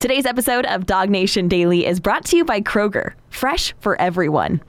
Today's episode of DawgNation Daily is brought to you by Kroger, fresh for everyone.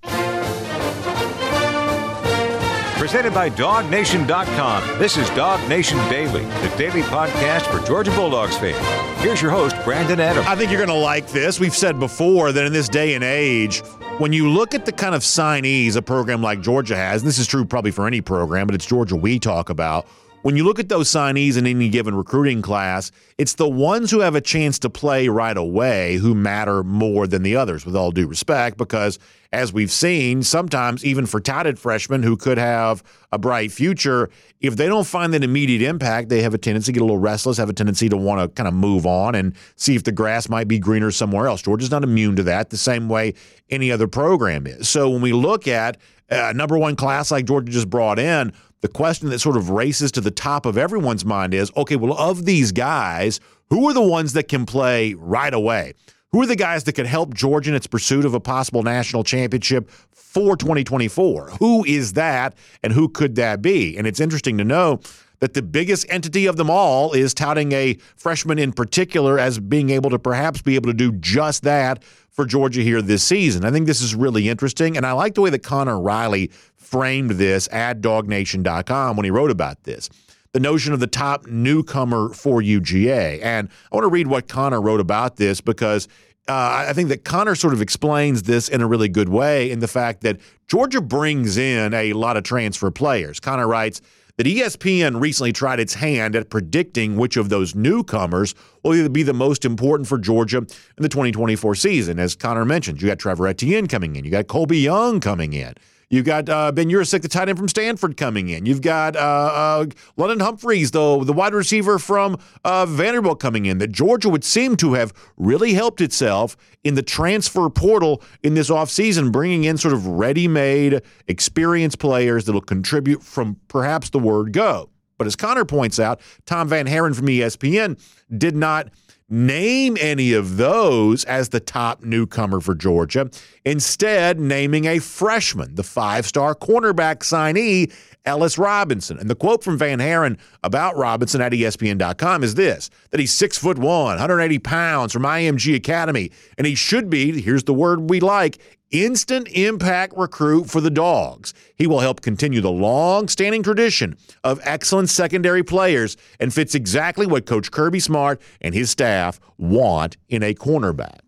Presented by DawgNation.com. This is DawgNation Daily, the daily podcast for Georgia Bulldogs fans. Here's your host, Brandon Adams. I think you're going to like this. We've said before that in this day and age, when you look at the kind of signees a program like Georgia has, and this is true probably for any program, but it's Georgia we talk about when you look at those signees in any given recruiting class, it's the ones who have a chance to play right away who matter more than the others, with all due respect, because as we've seen, sometimes even for touted freshmen who could have a bright future, if they don't find that immediate impact, they have a tendency to get a little restless, have a tendency to want to kind of move on and see if the grass might be greener somewhere else. Georgia's not immune to that the same way any other program is. So when we look at a number one class like Georgia just brought in, the question that sort of races to the top of everyone's mind is okay, well, of these guys, who are the ones that can play right away? Who are the guys that could help Georgia in its pursuit of a possible national championship for 2024? Who is that and who could that be? And it's interesting to know that the biggest entity of them all is touting a freshman in particular as being able to perhaps be able to do just that for Georgia here this season. I think this is really interesting. And I like the way that Connor Riley framed this at dawgnation.com when he wrote about this. The notion of the top newcomer for UGA. And I want to read what Connor wrote about this because uh, I think that Connor sort of explains this in a really good way in the fact that Georgia brings in a lot of transfer players. Connor writes, that ESPN recently tried its hand at predicting which of those newcomers will either be the most important for Georgia in the 2024 season. As Connor mentioned, you got Trevor Etienne coming in, you got Colbie Young coming in. You've got uh, Ben Yurosek, the tight end from Stanford, coming in. You've got uh, uh, London Humphreys, though the wide receiver from uh, Vanderbilt, coming in. That Georgia would seem to have really helped itself in the transfer portal in this offseason, bringing in sort of ready-made, experienced players that will contribute from perhaps the word go. But as Connor points out, Tom VanHaaren from ESPN did not – name any of those as the top newcomer for Georgia, instead, naming a freshman, the five star cornerback signee, Ellis Robinson. And the quote from VanHaaren about Robinson at ESPN.com is this that he's six foot one, 180 pounds from IMG Academy, and he should be, here's the word we like, instant impact recruit for the Dogs. He will help continue the long standing tradition of excellent secondary players and fits exactly what Coach Kirby Smart and his staff want in a cornerback.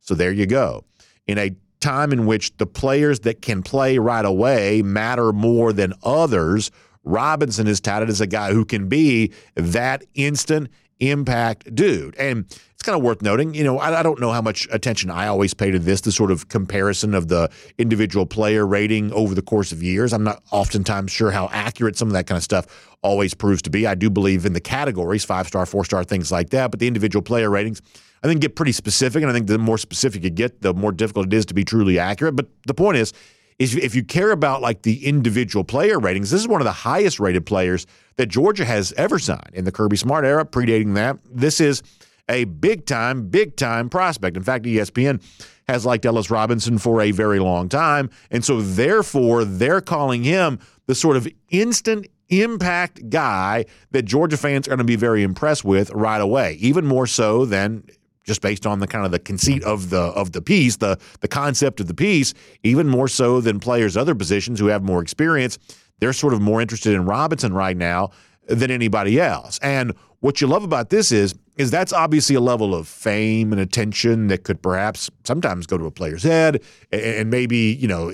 So there you go. In a time in which the players that can play right away matter more than others, Robinson is touted as a guy who can be that instant impact dude. And it's kind of worth noting, you know, I, I, don't know how much attention I always pay to this, the sort of comparison of the individual player rating over the course of years. I'm not oftentimes sure how accurate some of that kind of stuff always proves to be. I do believe in the categories, five star, four star, things like that, but the individual player ratings, I think, get pretty specific. And I think the more specific you get, the more difficult it is to be truly accurate. But the point is, is if you care about like the individual player ratings, this is one of the highest rated players that Georgia has ever signed in the Kirby Smart era, predating that. This is a big time, big time prospect. In fact, ESPN has liked Ellis Robinson for a very long time. And so, therefore, they're calling him the sort of instant impact guy that Georgia fans are going to be very impressed with right away, even more so than just based on the kind of the conceit of the of the piece, the the concept of the piece, even more so than players other positions who have more experience. They're sort of more interested in Robinson right now than anybody else. And what you love about this is is that's obviously a level of fame and attention that could perhaps sometimes go to a player's head and maybe, you know,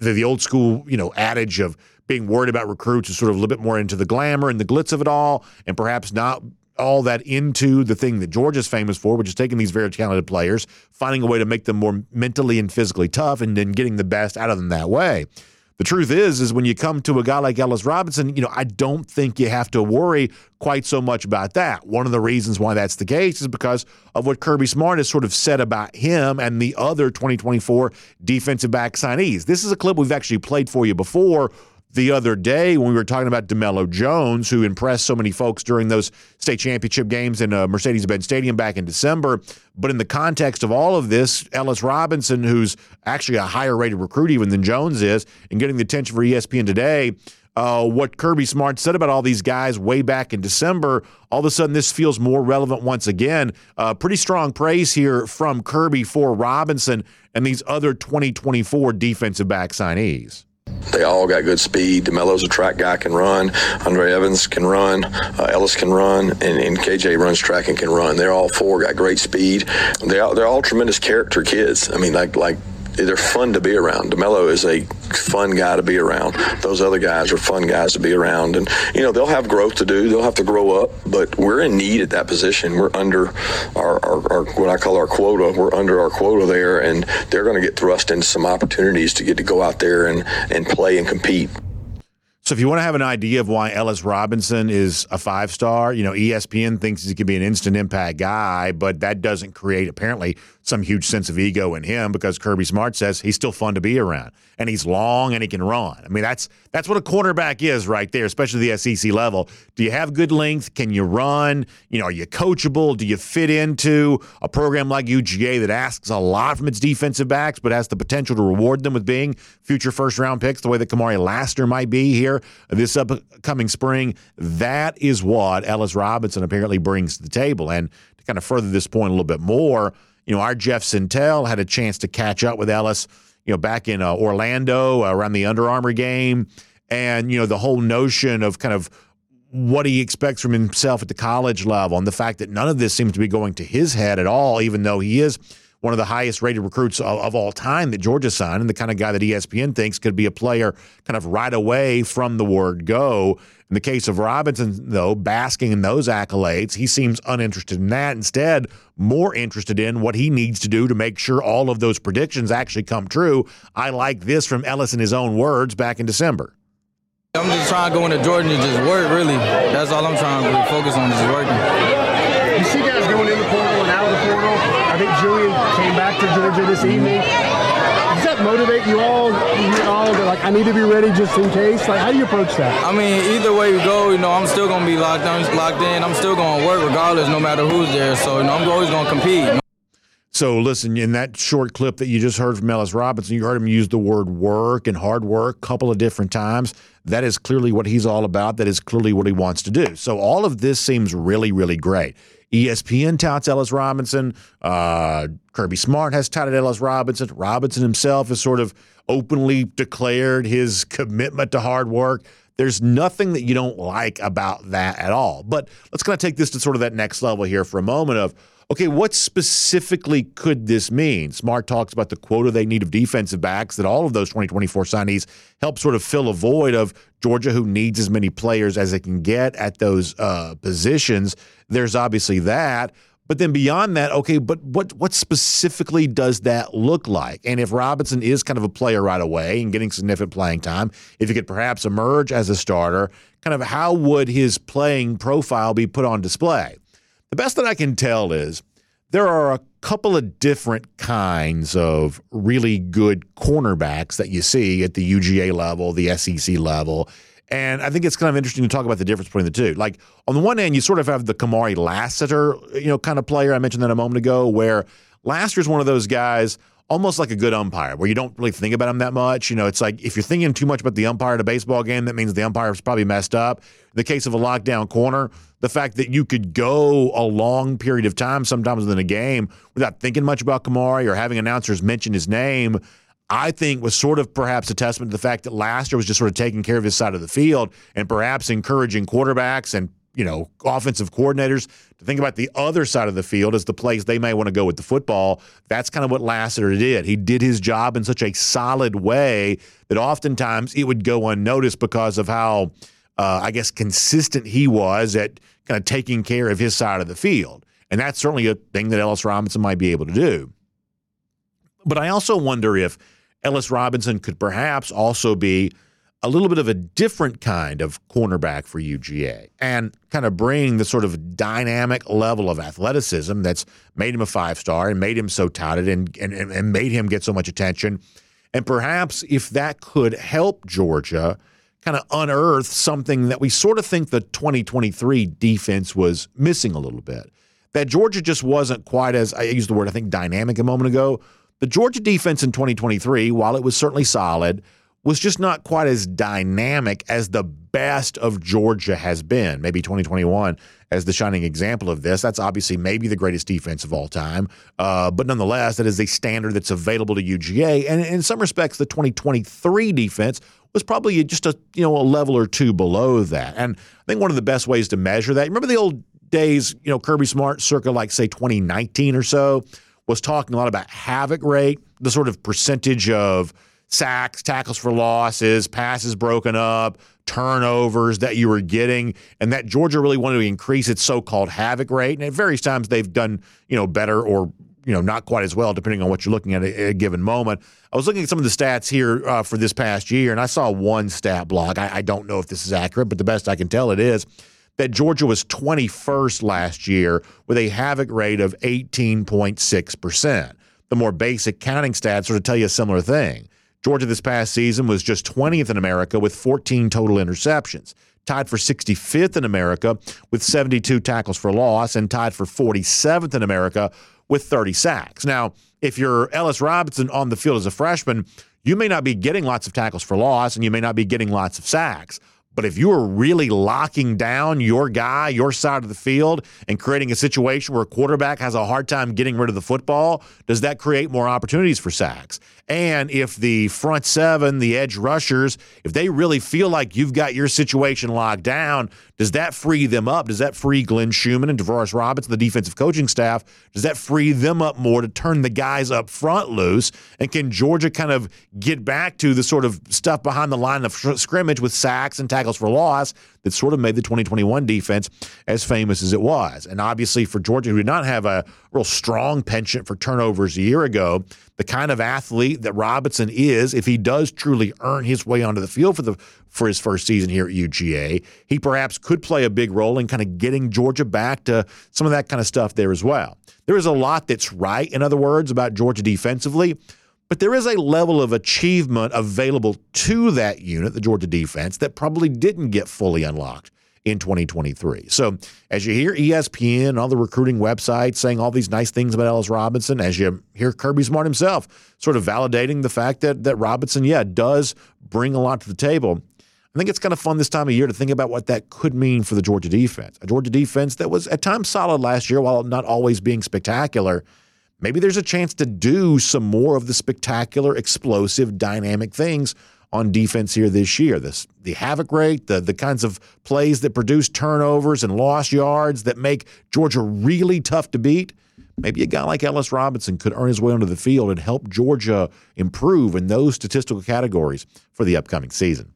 the, the old school, you know, adage of being worried about recruits is sort of a little bit more into the glamour and the glitz of it all and perhaps not all that into the thing that Georgia's famous for, which is taking these very talented players, finding a way to make them more mentally and physically tough, and then getting the best out of them that way. The truth is, is when you come to a guy like Ellis Robinson, you know, I don't think you have to worry quite so much about that. One of the reasons why that's the case is because of what Kirby Smart has sort of said about him and the other 2024 defensive back signees. This is a clip we've actually played for you before the other day when we were talking about DeMello Jones, who impressed so many folks during those state championship games in uh, Mercedes Benz Stadium back in December. But in the context of all of this, Ellis Robinson, who's actually a higher rated recruit even than Jones is, and getting the attention for ESPN today, uh, what Kirby Smart said about all these guys way back in December, all of a sudden this feels more relevant once again. Uh, pretty strong praise here from Kirby for Robinson and these other 2024 defensive back signees. They all got good speed. DeMello's a track guy, can run. Andre Evans can run. Uh, Ellis can run, and, and, KJ runs track and can run. They're all four got great speed. They're all, they're all tremendous character kids. I mean, like like they're fun to be around. DeMello is a fun guy to be around. Those other guys are fun guys to be around, and you know they'll have growth to do. They'll have to grow up, but we're in need at that position. We're under our, our, our what I call our quota. We're under our quota there, and they're going to get thrust into some opportunities to get to go out there and and play and compete. So if you want to have an idea of why Ellis Robinson is a five star, you know, ESPN thinks he could be an instant impact guy, but that doesn't create apparently some huge sense of ego in him because Kirby Smart says he's still fun to be around and he's long and he can run. I mean, that's that's what a cornerback is right there, especially the SEC level. Do you have good length? Can you run? You know, are you coachable? Do you fit into a program like UGA that asks a lot from its defensive backs but has the potential to reward them with being future first round picks the way that Kamari Lassiter might be here this upcoming spring? That is what Ellis Robinson apparently brings to the table. And to kind of further this point a little bit more, you know, our Jeff Sentell had a chance to catch up with Ellis, you know, back in uh, Orlando uh, around the Under Armour game. And, you know, the whole notion of kind of what he expects from himself at the college level and the fact that none of this seems to be going to his head at all, even though he is one of the highest rated recruits of, of, all time that Georgia signed, and the kind of guy that ESPN thinks could be a player kind of right away from the word go. In the case of Robinson, though, basking in those accolades, he seems uninterested in that. Instead, more interested in what he needs to do to make sure all of those predictions actually come true. I like this from Ellis in his own words back in December. I'm just trying to go into Jordan and just work, really. That's all I'm trying to really focus on, just working. You see guys going in the portal and out of the portal. I think Julian came back Georgia this evening does that motivate you all? You all like, I need to be ready just in case. Like, how do you approach that? I mean, either way you go, you know, I'm still gonna be locked down, locked in. I'm still gonna work regardless, no matter who's there. So, you know, I'm always gonna compete. So, listen, in that short clip that you just heard from Ellis Robinson, you heard him use the word work and hard work a couple of different times. That is clearly what he's all about. That is clearly what he wants to do. So, all of this seems really, really great. ESPN touts Ellis Robinson. Uh, Kirby Smart has touted Ellis Robinson. Robinson himself has sort of openly declared his commitment to hard work. There's nothing that you don't like about that at all. But let's kind of take this to sort of that next level here for a moment of okay, what specifically could this mean? Smart talks about the quota they need of defensive backs, that all of those 2024 signees help sort of fill a void of Georgia, who needs as many players as it can get at those uh, positions. There's obviously that. But then beyond that, okay, but what what specifically does that look like? And if Robinson is kind of a player right away and getting significant playing time, if he could perhaps emerge as a starter, kind of how would his playing profile be put on display? The best that I can tell is there are a couple of different kinds of really good cornerbacks that you see at the UGA level, the SEC level. And I think it's kind of interesting to talk about the difference between the two. Like on the one hand, you sort of have the Kamari Lassiter, you know, kind of player. I mentioned that a moment ago, where Lassiter's one of those guys – almost like a good umpire where you don't really think about him that much. You know, it's like if you're thinking too much about the umpire in a baseball game, that means the umpire is probably messed up. In the case of a lockdown corner, the fact that you could go a long period of time, sometimes within a game, without thinking much about Kamari or having announcers mention his name, I think was sort of perhaps a testament to the fact that Lassiter was just sort of taking care of his side of the field and perhaps encouraging quarterbacks and you know, offensive coordinators to think about the other side of the field as the place they may want to go with the football. That's kind of what Lassiter did. He did his job in such a solid way that oftentimes it would go unnoticed because of how, uh, I guess, consistent he was at kind of taking care of his side of the field. And that's certainly a thing that Ellis Robinson might be able to do. But I also wonder if Ellis Robinson could perhaps also be a little bit of a different kind of cornerback for UGA and kind of bring the sort of dynamic level of athleticism that's made him a five star and made him so touted and, and, and made him get so much attention. And perhaps if that could help Georgia kind of unearth something that we sort of think the 2023 defense was missing a little bit. That Georgia just wasn't quite as, I used the word, I think, dynamic a moment ago. The Georgia defense in 2023, while it was certainly solid, was just not quite as dynamic as the best of Georgia has been. Maybe 2021 as the shining example of this. That's obviously maybe the greatest defense of all time, uh, but nonetheless, that is a standard that's available to UGA. And in some respects, the 2023 defense was probably just a you know a level or two below that. And I think one of the best ways to measure that. Remember the old days, you know, Kirby Smart, circa like say 2019 or so, was talking a lot about havoc rate, the sort of percentage of sacks, tackles for losses, passes broken up, turnovers that you were getting, and that Georgia really wanted to increase its so-called havoc rate. And at various times they've done, you know, better or you know not quite as well, depending on what you're looking at at a given moment. I was looking at some of the stats here uh, for this past year, and I saw one stat block. I, I don't know if this is accurate, but the best I can tell it is that Georgia was 21st last year with a havoc rate of 18.6%. The more basic counting stats sort of tell you a similar thing. Georgia this past season was just 20th in America with 14 total interceptions, tied for 65th in America with 72 tackles for loss, and tied for 47th in America with 30 sacks. Now, if you're Ellis Robinson on the field as a freshman, you may not be getting lots of tackles for loss and you may not be getting lots of sacks. But if you are really locking down your guy, your side of the field, and creating a situation where a quarterback has a hard time getting rid of the football, does that create more opportunities for sacks? And if the front seven, the edge rushers, if they really feel like you've got your situation locked down, does that free them up? Does that free Glenn Schumann and Travaris Robinson, the defensive coaching staff, does that free them up more to turn the guys up front loose? And can Georgia kind of get back to the sort of stuff behind the line of scrimmage with sacks and tackles for loss that sort of made the 2021 defense as famous as it was? And obviously for Georgia, who did not have a real strong penchant for turnovers a year ago, the kind of athlete that Robinson is, if he does truly earn his way onto the field for the for his first season here at UGA, he perhaps could play a big role in kind of getting Georgia back to some of that kind of stuff there as well. There is a lot that's right, in other words, about Georgia defensively, but there is a level of achievement available to that unit, the Georgia defense, that probably didn't get fully unlocked in 2023. So as you hear ESPN and all the recruiting websites saying all these nice things about Ellis Robinson, as you hear Kirby Smart himself sort of validating the fact that that Robinson, yeah, does bring a lot to the table. I think it's kind of fun this time of year to think about what that could mean for the Georgia defense. A Georgia defense that was at times solid last year while not always being spectacular. Maybe there's a chance to do some more of the spectacular, explosive, dynamic things on defense here this year. This the havoc rate, the the kinds of plays that produce turnovers and lost yards that make Georgia really tough to beat. Maybe a guy like Ellis Robinson could earn his way onto the field and help Georgia improve in those statistical categories for the upcoming season.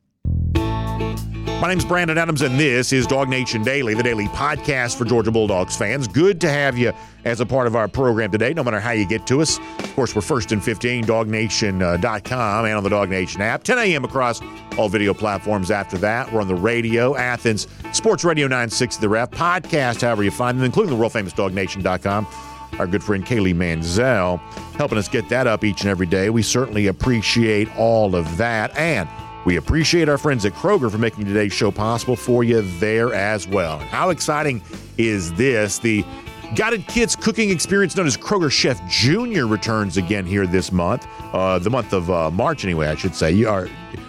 My name's Brandon Adams, and this is DawgNation Daily, the daily podcast for Georgia Bulldogs fans. Good to have you as a part of our program today, no matter how you get to us. Of course, we're first and 15, dawgnation.com, uh, and on the DawgNation app. 10 a.m. across all video platforms after that. We're on the radio, Athens, Sports Radio 960 The Ref, podcast, however you find them, including the world famous dawgnation.com. Our good friend Kaylee Manzel helping us get that up each and every day. We certainly appreciate all of that. And we appreciate our friends at Kroger for making today's show possible for you there as well. How exciting is this? The Guided Kids cooking experience known as Kroger Chef Junior returns again here this month, uh, the month of uh, March, anyway, I should say. You are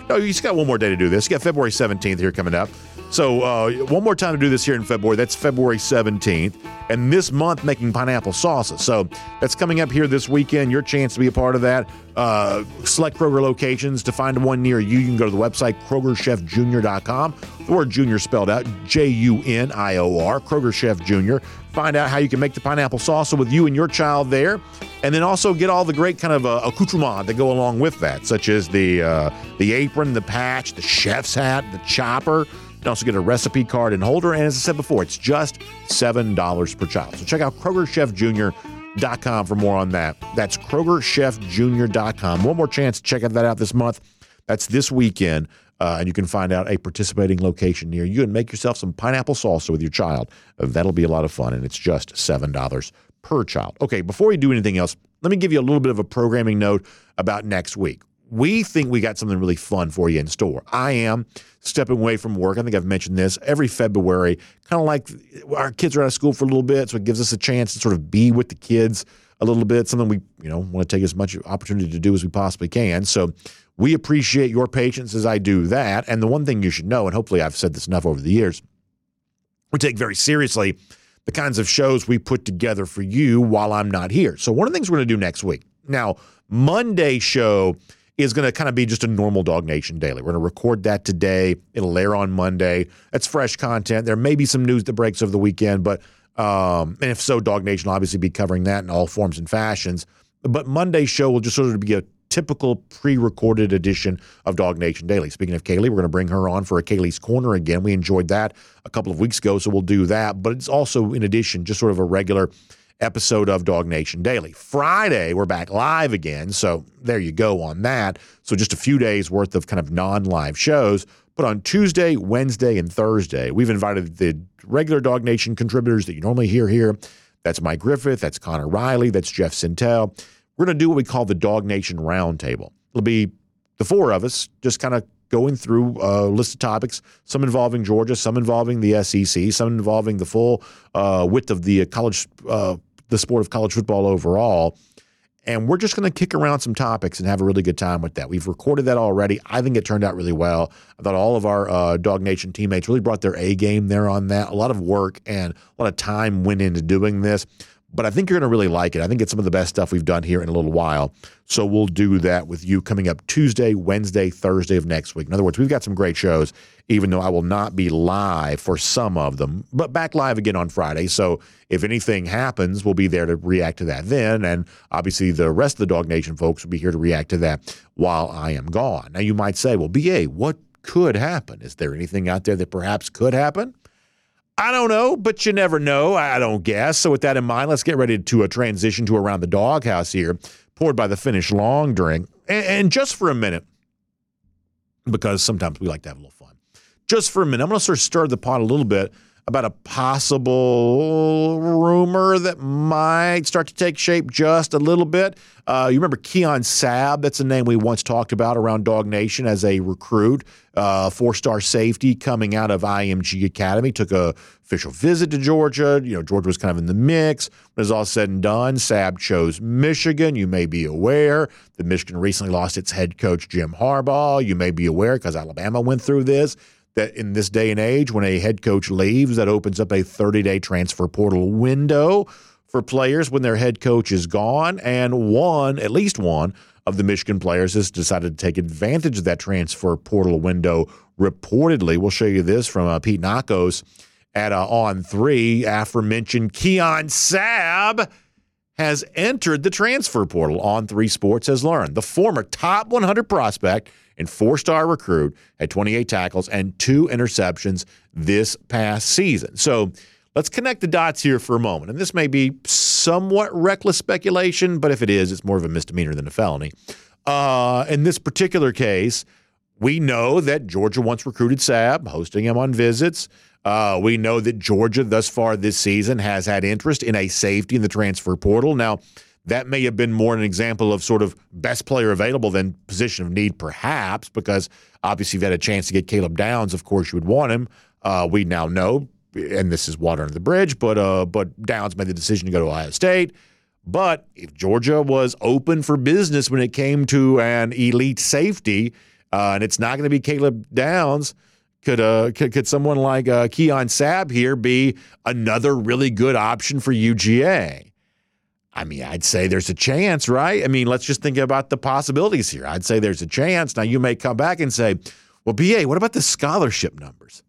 no, you just got one more day to do this. You got February 17th here coming up. So uh, one more time to do this here in February. That's February 17th. And this month, making pineapple salsa. So that's coming up here this weekend. Your chance to be a part of that. Uh, select Kroger locations. To find one near you, you can go to the website krogerchefjunior.com. The word junior spelled out J U N I O R, Kroger Chef Junior. Find out how you can make the pineapple salsa with you and your child there. And then also get all the great kind of uh, accoutrement that go along with that, such as the, uh, the apron, the patch, the chef's hat, the chopper. You can also get a recipe card and holder. And as I said before, it's just $7 per child. So check out KrogerChefJr.com for more on that. That's KrogerChefJr.com. One more chance to check that out this month. That's this weekend. Uh, and you can find out a participating location near you and make yourself some pineapple salsa with your child. That'll be a lot of fun, and it's just $7 per child. Okay, before we do anything else, let me give you a little bit of a programming note about next week. We think we got something really fun for you in store. I am stepping away from work. I think I've mentioned this every February, kind of like our kids are out of school for a little bit, so it gives us a chance to sort of be with the kids a little bit, something we you know want to take as much opportunity to do as we possibly can. So we appreciate your patience as I do that. And the one thing you should know, and hopefully I've said this enough over the years, we take very seriously the kinds of shows we put together for you while I'm not here. So one of the things we're going to do next week. Now, Monday show is going to kind of be just a normal DawgNation daily. We're going to record that today. It'll air on Monday. That's fresh content. There may be some news that breaks over the weekend, but um, and if so, DawgNation will obviously be covering that in all forms and fashions. But Monday's show will just sort of be a typical pre-recorded edition of DawgNation Daily. Speaking of Kaylee, we're going to bring her on for a Kaylee's Corner again. We enjoyed that a couple of weeks ago, so we'll do that. But it's also, in addition, just sort of a regular episode of DawgNation Daily. Friday, we're back live again. So there you go on that. So just a few days worth of kind of non live shows. But on Tuesday, Wednesday, and Thursday, we've invited the regular DawgNation contributors that you normally hear here. That's Mike Griffith, that's Connor Riley, that's Jeff Sentell. We're going to do what we call the DawgNation Roundtable. It'll be the four of us just kind of going through a list of topics, some involving Georgia, some involving the SEC, some involving the full uh, width of the college, uh, the sport of college football overall. And we're just going to kick around some topics and have a really good time with that. We've recorded that already. I think it turned out really well. I thought all of our uh, DawgNation teammates really brought their A game there on that. A lot of work and a lot of time went into doing this but I think you're going to really like it. I think it's some of the best stuff we've done here in a little while. So we'll do that with you coming up Tuesday, Wednesday, Thursday of next week. In other words, we've got some great shows, even though I will not be live for some of them, but back live again on Friday. So if anything happens, we'll be there to react to that then. And obviously, the rest of the DawgNation folks will be here to react to that while I am gone. Now, you might say, well, BA, what could happen? Is there anything out there that perhaps could happen? I don't know, but you never know. I don't guess. So, with that in mind, let's get ready to a transition to around the doghouse here, poured by the Finnish long drink. And, and, just for a minute, because sometimes we like to have a little fun. Just for a minute, I'm going to sort of stir the pot a little bit about a possible rumor that might start to take shape just a little bit. Uh, you remember Keon Sabb? That's a name we once talked about around DawgNation as a recruit, uh, four-star safety coming out of IMG Academy. Took a official visit to Georgia. You know, Georgia was kind of in the mix. When it was all said and done, Sabb chose Michigan. You may be aware that Michigan recently lost its head coach Jim Harbaugh. You may be aware because Alabama went through this that in this day and age, when a head coach leaves, that opens up a 30 day transfer portal window for players when their head coach is gone. And one, at least one, of the Michigan players has decided to take advantage of that transfer portal window. Reportedly, we'll show you this from uh, Pete Nakos at uh, On Three. Aforementioned Keon Sabb has entered the transfer portal. On Three Sports has learned the former top 100 prospect and four star recruit, had 28 tackles and two interceptions this past season. So let's connect the dots here for a moment. And this may be somewhat reckless speculation, but if it is, it's more of a misdemeanor than a felony. Uh, in this particular case, we know that Georgia once recruited Sabb, hosting him on visits. Uh, we know that Georgia thus far this season has had interest in a safety in the transfer portal. Now, that may have been more an example of sort of best player available than position of need, perhaps, because obviously, you've had a chance to get Caleb Downs. Of course, you would want him. Uh, we now know, and this is water under the bridge, but uh, but Downs made the decision to go to Ohio State. But if Georgia was open for business when it came to an elite safety, uh, and it's not going to be Caleb Downs, could uh could, could someone like uh, Keon Sabb here be another really good option for UGA? I mean, I'd say there's a chance, right? I mean, let's just think about the possibilities here. I'd say there's a chance. Now, you may come back and say, well, BA, what about the scholarship numbers?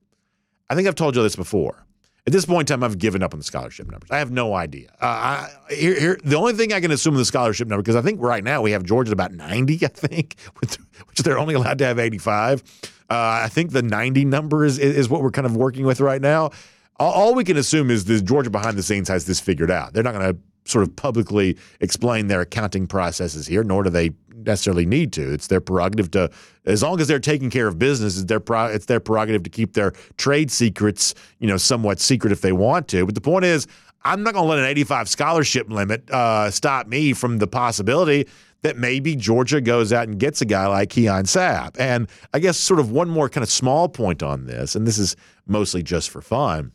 I think I've told you this before. At this point in time, I've given up on the scholarship numbers. I have no idea. Uh, I, here, here, the only thing I can assume the scholarship number, because I think right now we have Georgia at about 90, I think, which they're only allowed to have 85. Uh, I think the 90 number is, is what we're kind of working with right now. All, all we can assume is that Georgia behind the scenes has this figured out. They're not going to sort of publicly explain their accounting processes here, nor do they necessarily need to. It's their prerogative to, as long as they're taking care of business, it's their it's their prerogative to keep their trade secrets, you know, somewhat secret if they want to. But the point is, I'm not going to let an 85 scholarship limit uh, stop me from the possibility that maybe Georgia goes out and gets a guy like Keon Sabb. And I guess sort of one more kind of small point on this, and this is mostly just for fun.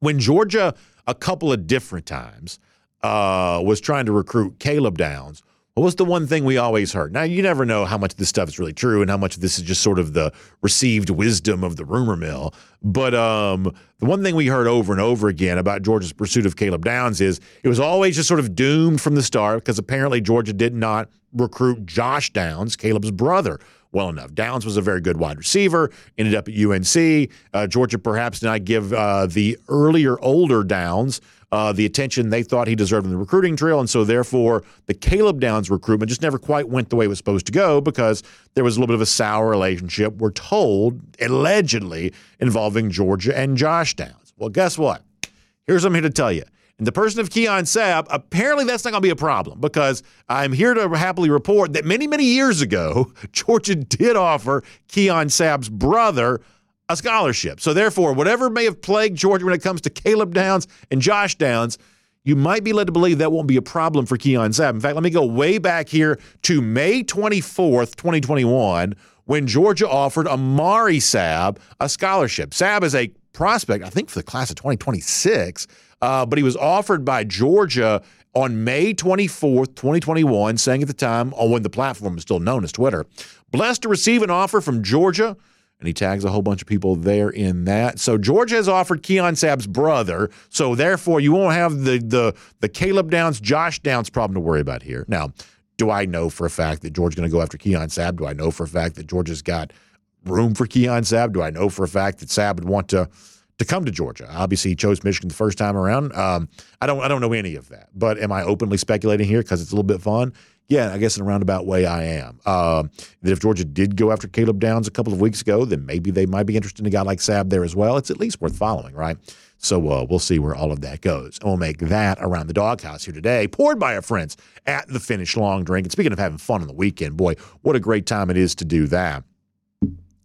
When Georgia a couple of different times uh, was trying to recruit Caleb Downs. What was the one thing we always heard? Now, you never know how much of this stuff is really true and how much of this is just sort of the received wisdom of the rumor mill. But um, the one thing we heard over and over again about Georgia's pursuit of Caleb Downs is it was always just sort of doomed from the start because apparently Georgia did not recruit Josh Downs, Caleb's brother, well enough. Downs was a very good wide receiver, ended up at UNC. Uh, Georgia perhaps did not give uh, the earlier, older Downs uh, the attention they thought he deserved in the recruiting trail. And so, therefore, the Caleb Downs recruitment just never quite went the way it was supposed to go because there was a little bit of a sour relationship, we're told, allegedly involving Georgia and Josh Downs. Well, guess what? Here's what I'm here to tell you. And the person of Keon Sabb, apparently that's not going to be a problem because I'm here to happily report that many, many years ago, Georgia did offer Keon Sabb's brother a scholarship. So therefore, whatever may have plagued Georgia when it comes to Caleb Downs and Josh Downs, you might be led to believe that won't be a problem for Keon Sabb. In fact, let me go way back here to May 24th, 2021, when Georgia offered Amari Sabb a scholarship. Sabb is a prospect, I think, for the class of 2026, uh, but he was offered by Georgia on May 24th, 2021, saying at the time, on when the platform was still known as Twitter, blessed to receive an offer from Georgia and he tags a whole bunch of people there in that. So Georgia has offered Keon Sabb's brother, so therefore you won't have the the the Caleb Downs, Josh Downs problem to worry about here. Now, do I know for a fact that Georgia's going to go after Keon Sabb? Do I know for a fact that Georgia's got room for Keon Sabb? Do I know for a fact that Sabb would want to to come to Georgia? Obviously, he chose Michigan the first time around. Um, I don't I don't know any of that, but am I openly speculating here because it's a little bit fun? yeah, I guess in a roundabout way, I am. Uh, that if Georgia did go after Caleb Downs a couple of weeks ago, then maybe they might be interested in a guy like Sabb there as well. It's at least worth following, right? So uh, we'll see where all of that goes. And we'll make that around the doghouse here today, poured by our friends at the Finnish Long Drink. And speaking of having fun on the weekend, boy, what a great time it is to do that.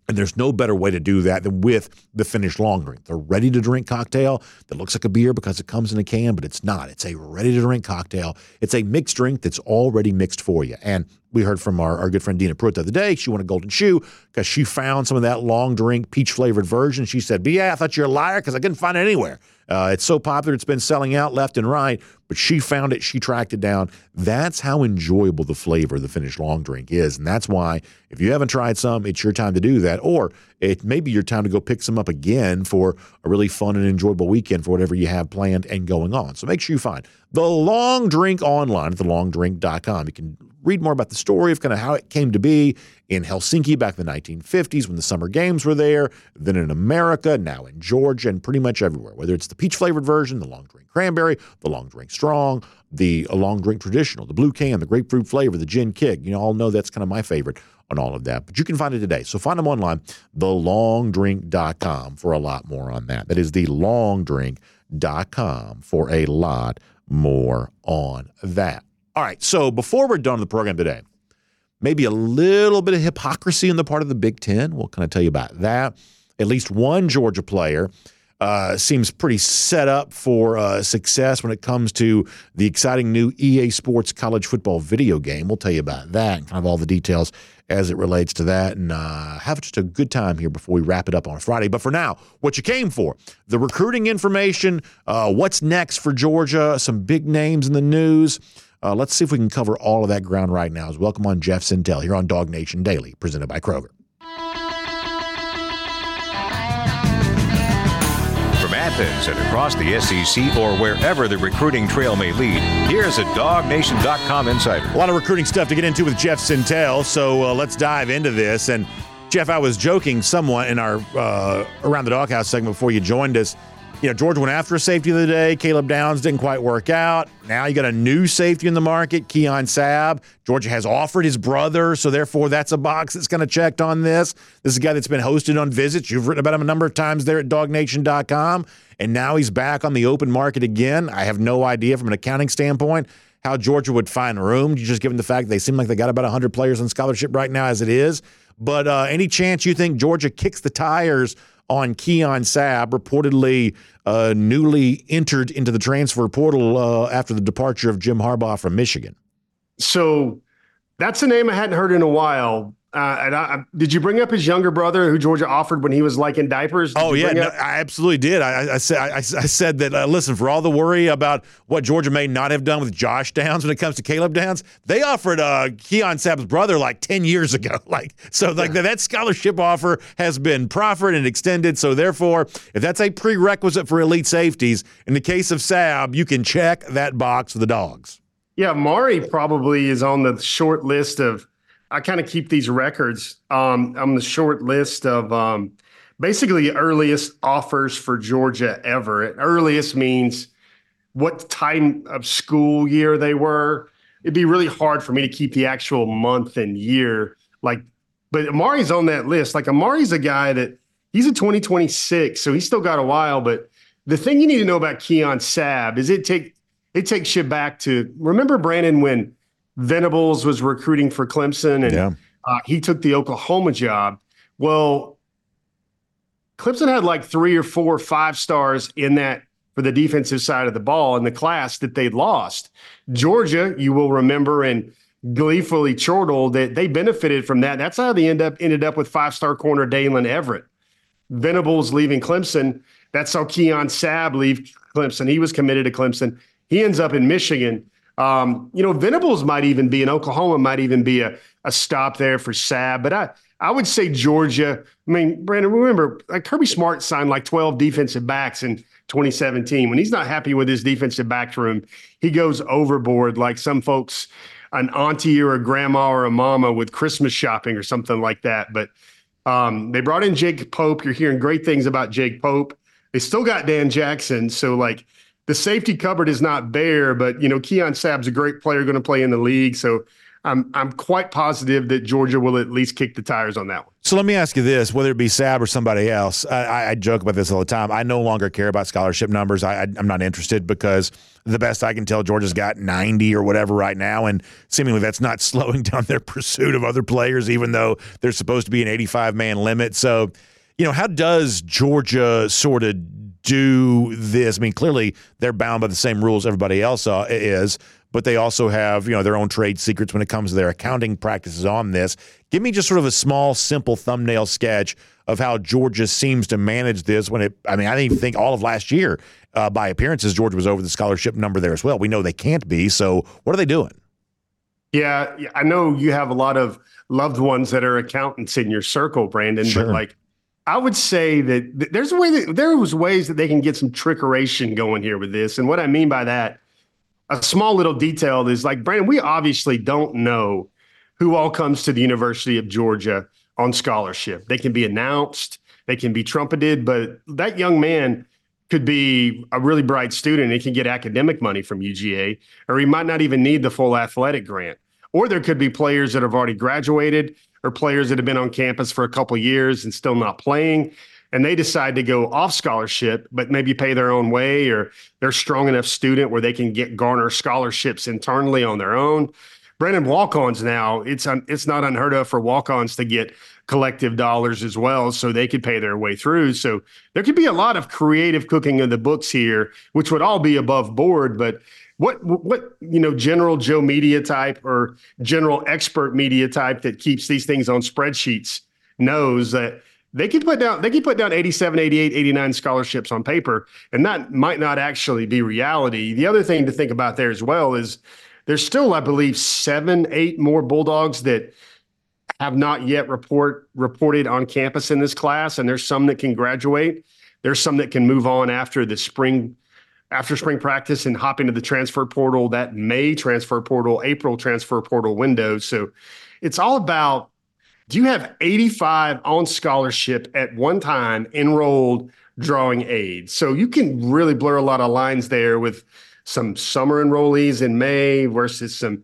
And there's no better way to do that than with the Finnish long drink. The ready to drink cocktail that looks like a beer because it comes in a can, but it's not. It's a ready to drink cocktail. It's a mixed drink that's already mixed for you. And we heard from our, our good friend Dina Pruitt the other day. She won a golden shoe because she found some of that long drink peach flavored version. She said, "But yeah, I thought you're a liar because I couldn't find it anywhere. Uh, it's so popular, it's been selling out left and right, but she found it, she tracked it down. That's how enjoyable the flavor of the Finnish long drink is. And that's why, if you haven't tried some, it's your time to do that. Or it may be your time to go pick some up again for a really fun and enjoyable weekend for whatever you have planned and going on. So make sure you find the long drink online at thelongdrink.com. You can read more about the story of kind of how it came to be in Helsinki back in the 1950s when the summer games were there, then in America, now in Georgia, and pretty much everywhere. Whether it's the peach flavored version, the long drink cranberry, the long drink strong, the long drink traditional, the blue can, the grapefruit flavor, the gin kick. You know, all know that's kind of my favorite on all of that. But you can find it today. So find them online, thelongdrink.com for a lot more on that. That is thelongdrink.com for a lot more on that. All right. So before we're done with the program today, maybe a little bit of hypocrisy on the part of the Big Ten. We'll kind of tell you about that. At least one Georgia player uh, seems pretty set up for uh, success when it comes to the exciting new EA Sports college football video game. We'll tell you about that and kind of all the details as it relates to that and uh, have just a good time here before we wrap it up on Friday. But for now, what you came for the recruiting information, uh, what's next for Georgia, some big names in the news. Uh, let's see if we can cover all of that ground right now. As welcome on Jeff Sentell here on DawgNation Daily, presented by Kroger. And across the SEC or wherever the recruiting trail may lead, here's a DawgNation.com insider. A lot of recruiting stuff to get into with Jeff Sentell, so uh, let's dive into this. And Jeff, I was joking somewhat in our uh, Around the Doghouse segment before you joined us you know, Georgia went after a safety the other day. Caleb Downs didn't quite work out. Now you got a new safety in the market, Keon Sabb. Georgia has offered his brother, so therefore that's a box that's going to check on this. This is a guy that's been hosted on visits. You've written about him a number of times there at dawgnation.com, and now he's back on the open market again. I have no idea from an accounting standpoint how Georgia would find room, just given the fact they seem like they got about 100 players on scholarship right now as it is. But uh, any chance you think Georgia kicks the tires – on Keon Sabb, reportedly uh, newly entered into the transfer portal uh, after the departure of Jim Harbaugh from Michigan. So that's a name I hadn't heard in a while. Uh, and I, did you bring up his younger brother who Georgia offered when he was like in diapers? Did Oh yeah, no, I absolutely did. I, I said I, I said that. Uh, listen, for all the worry about what Georgia may not have done with Josh Downs when it comes to Caleb Downs, they offered uh, Keon Sabb's brother like ten years ago. Like so, like that, that scholarship offer has been proffered and extended. So therefore, if that's a prerequisite for elite safeties, in the case of Sabb, you can check that box for the dogs. Yeah, Mari probably is on the short list of. I kind of keep these records um, on the short list of um, basically earliest offers for Georgia ever. Earliest means what time of school year they were. It'd be really hard for me to keep the actual month and year. Like, but Amari's on that list. Like Amari's a guy that he's a 2026, so he's still got a while. But the thing you need to know about Keon Sabb is it take it takes you back to remember Brandon when Venables was recruiting for Clemson and Yeah. uh, he took the Oklahoma job. Well, Clemson had like three or four five stars in that for the defensive side of the ball in the class that they lost. Georgia, you will remember, and gleefully chortled that they benefited from that. That's how they end up ended up with five star corner Daylen Everette. Venables leaving Clemson. That's how Keon Sabb leave Clemson. He was committed to Clemson. He ends up in Michigan. Um, you know, Venables might even be in Oklahoma, might even be a, a stop there for Sabb. But I, I would say Georgia. I mean, Brandon, remember, like Kirby Smart signed like 12 defensive backs in 2017. When he's not happy with his defensive back room, he goes overboard like some folks, an auntie or a grandma or a mama with Christmas shopping or something like that. But um, they brought in Jake Pope. You're hearing great things about Jake Pope. They still got Dan Jackson. So, like, the safety cupboard is not bare, but, you know, Keon Sabb's a great player going to play in the league. So, I'm, I'm quite positive that Georgia will at least kick the tires on that one. So let me ask you this: whether it be Sabb or somebody else, I, I, joke about this all the time. I no longer care about scholarship numbers. I, I'm not interested because the best I can tell, Georgia's got 90 or whatever right now, and seemingly that's not slowing down their pursuit of other players, even though there's supposed to be an 85 man limit. So, you know, how does Georgia sort of do this? I mean, clearly they're bound by the same rules everybody else uh, is, but they also have you know their own trade secrets when it comes to their accounting practices on this. Give me just sort of a small, simple thumbnail sketch of how Georgia seems to manage this. When it, I mean, I didn't even think all of last year uh, by appearances Georgia was over the scholarship number there as well. We know they can't be. So what are they doing? Yeah, yeah, I know you have a lot of loved ones that are accountants in your circle, Brandon. Sure. But like, I would say that there's a way that there was ways that they can get some trickeration going here with this. And what I mean by that, a small little detail is like, Brandon, we obviously don't know who all comes to the University of Georgia on scholarship. They can be announced, they can be trumpeted, but that young man could be a really bright student and he can get academic money from UGA, or he might not even need the full athletic grant. Or there could be players that have already graduated or players that have been on campus for a couple years and still not playing. And they decide to go off scholarship, but maybe pay their own way, or they're strong enough student where they can get garner scholarships internally on their own. Brandon walk-ons now, it's un, it's not unheard of for walk-ons to get collective dollars as well, so they could pay their way through. So there could be a lot of creative cooking of the books here, which would all be above board. But what what you know, general Joe media type or general expert media type that keeps these things on spreadsheets knows that they can put down they could put down 87 88 89 scholarships on paper and that might not actually be reality. The other thing to think about there as well is there's still i believe seven eight more bulldogs that have not yet report reported on campus in this class and there's some that can graduate. There's some that can move on after the spring after spring practice and hop into the transfer portal that may transfer portal april transfer portal window so it's all about do you have 85 on scholarship at one time enrolled drawing aid? So you can really blur a lot of lines there with some summer enrollees in May versus some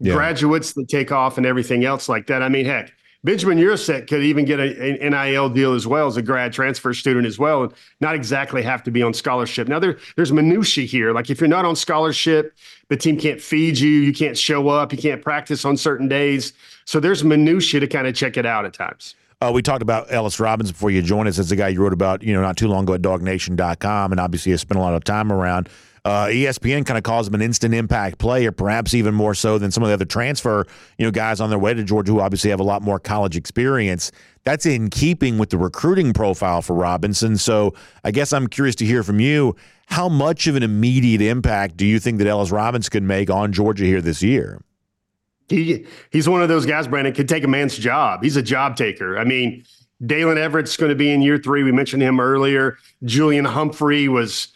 Yeah. graduates that take off and everything else like that. I mean, heck, Benjamin Yurosek could even get a- an NIL deal as well as a grad transfer student as well, and not exactly have to be on scholarship. Now there, there's minutia here. Like if you're not on scholarship, the team can't feed you, you can't show up, you can't practice on certain days. So there's minutia to kind of check it out at times. Uh, we talked about Ellis Robbins before you joined us. As the guy you wrote about, you know, not too long ago at DawgNation.com, and obviously has spent a lot of time around. Uh, ESPN kind of calls him an instant impact player, perhaps even more so than some of the other transfer you know guys on their way to Georgia who obviously have a lot more college experience. That's in keeping with the recruiting profile for Robinson. So I guess I'm curious to hear from you. How much of an immediate impact do you think that Ellis Robinson could make on Georgia here this year? He he's one of those guys, Brandon, could take a man's job. He's a job taker. I mean, Daylen Everette's going to be in year three. We mentioned him earlier. Julian Humphrey was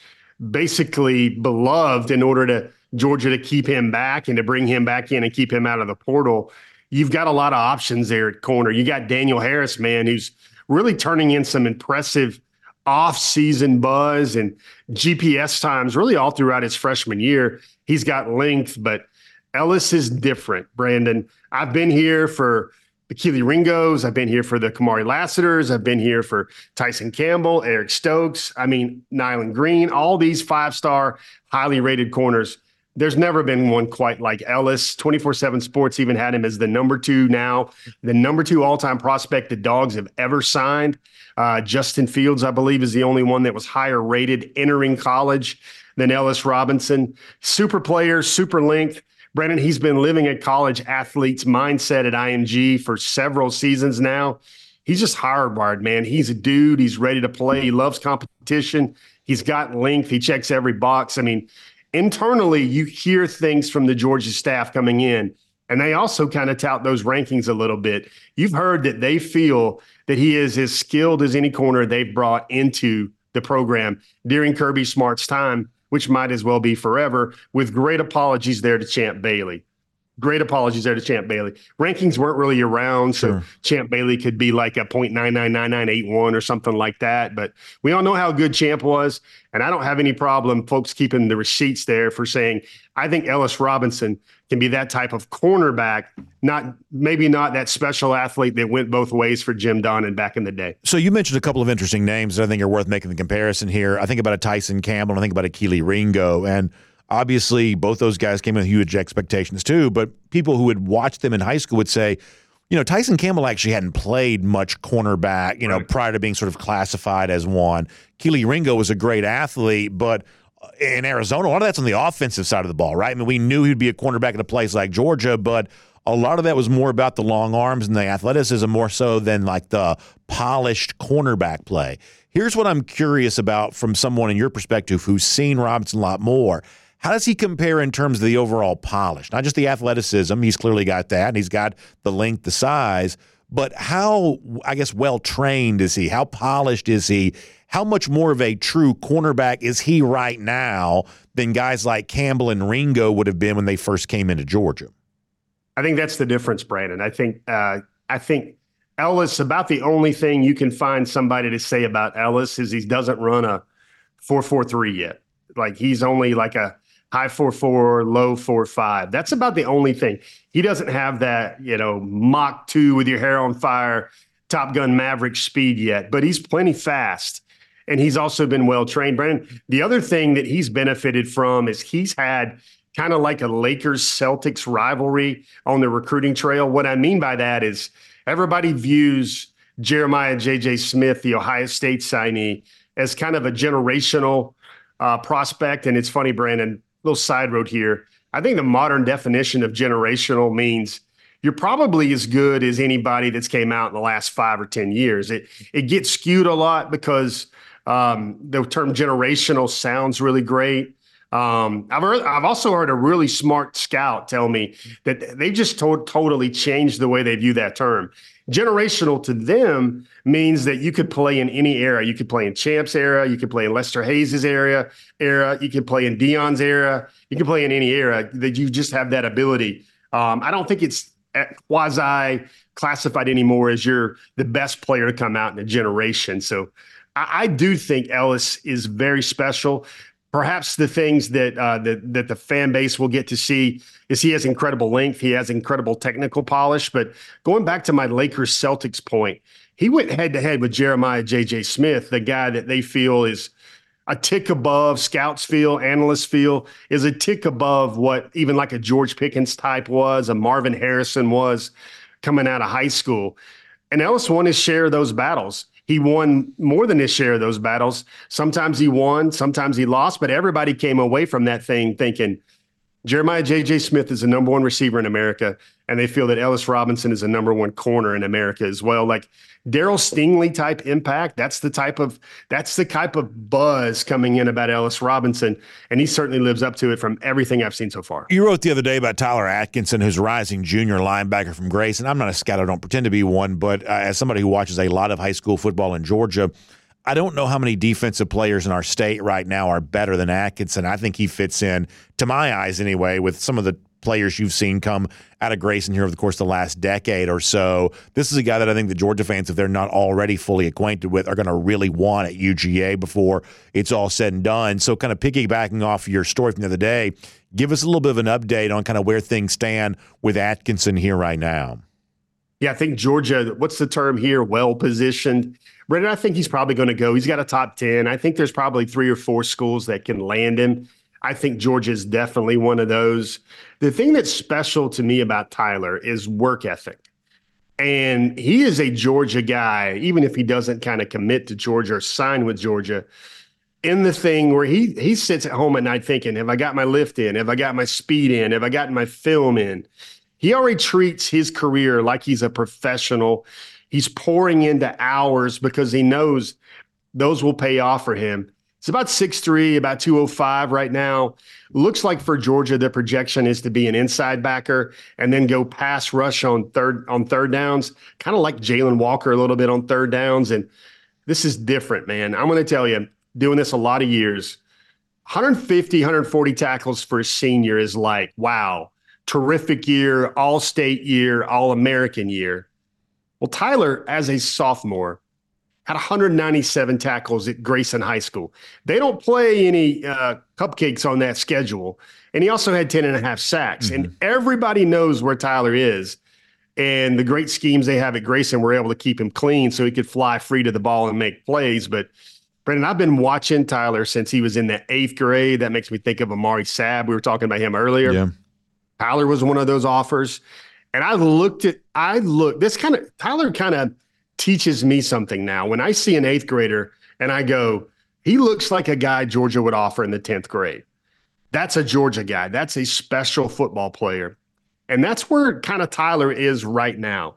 basically beloved in order to Georgia to keep him back and to bring him back in and keep him out of the portal. You've got a lot of options there at corner. You got Daniel Harris, man, who's really turning in some impressive off-season buzz and GPS times really all throughout his freshman year. He's got length, but Ellis is different, Brandon. I've been here for the Kelee Ringos. I've been here for the Kamari Lassiters. I've been here for Tyson Campbell, Eric Stokes. I mean, Nyland Green, all these five star, highly rated corners. There's never been one quite like Ellis. 24 7 Sports even had him as the number two now, the number two all time prospect the Dogs have ever signed. Uh, Justin Fields, I believe, is the only one that was higher rated entering college than Ellis Robinson. Super player, super length. Brennan, he's been living a college athlete's mindset at IMG for several seasons now. He's just hardwired, man. He's a dude. He's ready to play. He loves competition. He's got length. He checks every box. I mean, internally, you hear things from the Georgia staff coming in, and they also kind of tout those rankings a little bit. You've heard that they feel that he is as skilled as any corner they've brought into the program during Kirby Smart's time which might as well be forever, with great apologies there to Champ Bailey. Great apologies there to Champ Bailey. Rankings weren't really around, so sure. Champ Bailey could be like a .999981 or something like that. But we all know how good Champ was, and I don't have any problem folks keeping the receipts there for saying I think Ellis Robinson can be that type of cornerback, not maybe not that special athlete that went both ways for Jim Donnan back in the day. So you mentioned a couple of interesting names that I think are worth making the comparison here. I think about a Tyson Campbell, I think about a Kelee Ringo, and obviously both those guys came with huge expectations too. But people who had watched them in high school would say, you know, Tyson Campbell actually hadn't played much cornerback, you know, right. prior to being sort of classified as one. Kelee Ringo was a great athlete, but uh, in Arizona, a lot of that's on the offensive side of the ball, right? I mean, we knew he'd be a cornerback at a place like Georgia, but a lot of that was more about the long arms and the athleticism more so than like the polished cornerback play. Here's what I'm curious about from someone in your perspective who's seen Robinson a lot more. How does he compare in terms of the overall polish? Not just the athleticism, he's clearly got that, and he's got the length, the size, but how, I guess, well trained is he? How polished is he? how much more of a true cornerback is he right now than guys like Campbell and Ringo would have been when they first came into Georgia? I think that's the difference, Brandon. I think uh, I think Ellis about the only thing you can find somebody to say about Ellis is he doesn't run a four four three yet. Like he's only like a high four four, low four five. That's about the only thing. He doesn't have that, you know, Mach two with your hair on fire, Top Gun Maverick speed yet, but he's plenty fast and he's also been well trained. Brandon, the other thing that he's benefited from is he's had kind of like a Lakers Celtics rivalry on the recruiting trail. What I mean by that is everybody views Jeremiah JJ Smith, the Ohio State signee, as kind of a generational uh, prospect. And it's funny, Brandon, little side road here. I think the modern definition of generational means you're probably as good as anybody that's came out in the last five or ten years. It it gets skewed a lot because um, the term generational sounds really great. Um, I've heard, I've also heard a really smart scout tell me that they just to- totally changed the way they view that term. Generational to them means that you could play in any era. You could play in Champs era. You could play in Lester Hayes's era. Era. You could play in Deion's era. You can play in any era. That you just have that ability. Um, I don't think it's quasi classified anymore as you're the best player to come out in a generation. So I do think Ellis is very special. Perhaps the things that uh, that that the fan base will get to see is he has incredible length, he has incredible technical polish. But going back to my Lakers Celtics point, he went head to head with Jeremiah J.J. Smith, the guy that they feel is a tick above scouts feel, analysts feel, is a tick above what even like a George Pickens type was, a Marvin Harrison was coming out of high school. And Ellis won his share those battles he won more than his share of those battles. Sometimes he won, sometimes he lost, but everybody came away from that thing thinking Jeremiah J.J. Smith is the number one receiver in America, and they feel that Ellis Robinson is the number one corner in America as well. Like Daryl Stingley type impact. That's the type of that's the type of buzz coming in about Ellis Robinson, and he certainly lives up to it from everything I've seen so far. You wrote the other day about Tyler Atkinson, who's rising junior linebacker from Grayson, and I'm not a scout. I don't pretend to be one, but uh, as somebody who watches a lot of high school football in Georgia. I don't know how many defensive players in our state right now are better than Atkinson. I think he fits in, to my eyes anyway, with some of the players you've seen come out of Grayson here over the course of the last decade or so. This is a guy that I think the Georgia fans, if they're not already fully acquainted with, are going to really want at UGA before it's all said and done. So, kind of piggybacking off your story from the other day, give us a little bit of an update on kind of where things stand with Atkinson here right now. Yeah, I think Georgia, what's the term here? Well positioned. Brendan, I think he's probably going to go. He's got a top 10. I think there's probably three or four schools that can land him. I think Georgia is definitely one of those. The thing that's special to me about Tyler is work ethic. And he is a Georgia guy, even if he doesn't kind of commit to Georgia or sign with Georgia, in the thing where he he sits at home at night thinking, have I got my lift in? Have I got my speed in? Have I gotten my film in? He already treats his career like he's a professional. He's pouring into hours because he knows those will pay off for him. It's about 6'3, about 205 right now. Looks like for Georgia, the projection is to be an inside backer and then go pass rush on third on third downs, kind of like Jalon Walker a little bit on third downs. And this is different, man. I'm going to tell you, doing this a lot of years, 150, 140 tackles for a senior is like, wow, terrific year, all state year, all American year. Well, Tyler, as a sophomore, had 197 tackles at Grayson High School. They don't play any uh, cupcakes on that schedule. And he also had 10 and a half sacks. Mm-hmm. And everybody knows where Tyler is. And the great schemes they have at Grayson were able to keep him clean so he could fly free to the ball and make plays. But Brendan, I've been watching Tyler since he was in the eighth grade. That makes me think of Amari Sabb. We were talking about him earlier. Yeah. Tyler was one of those offers. And I looked at, I looked, this kind of, Tyler kind of, teaches me something now. When I see an eighth grader and I go, he looks like a guy Georgia would offer in the 10th grade. That's a Georgia guy. That's a special football player. And that's where kind of Tyler is right now.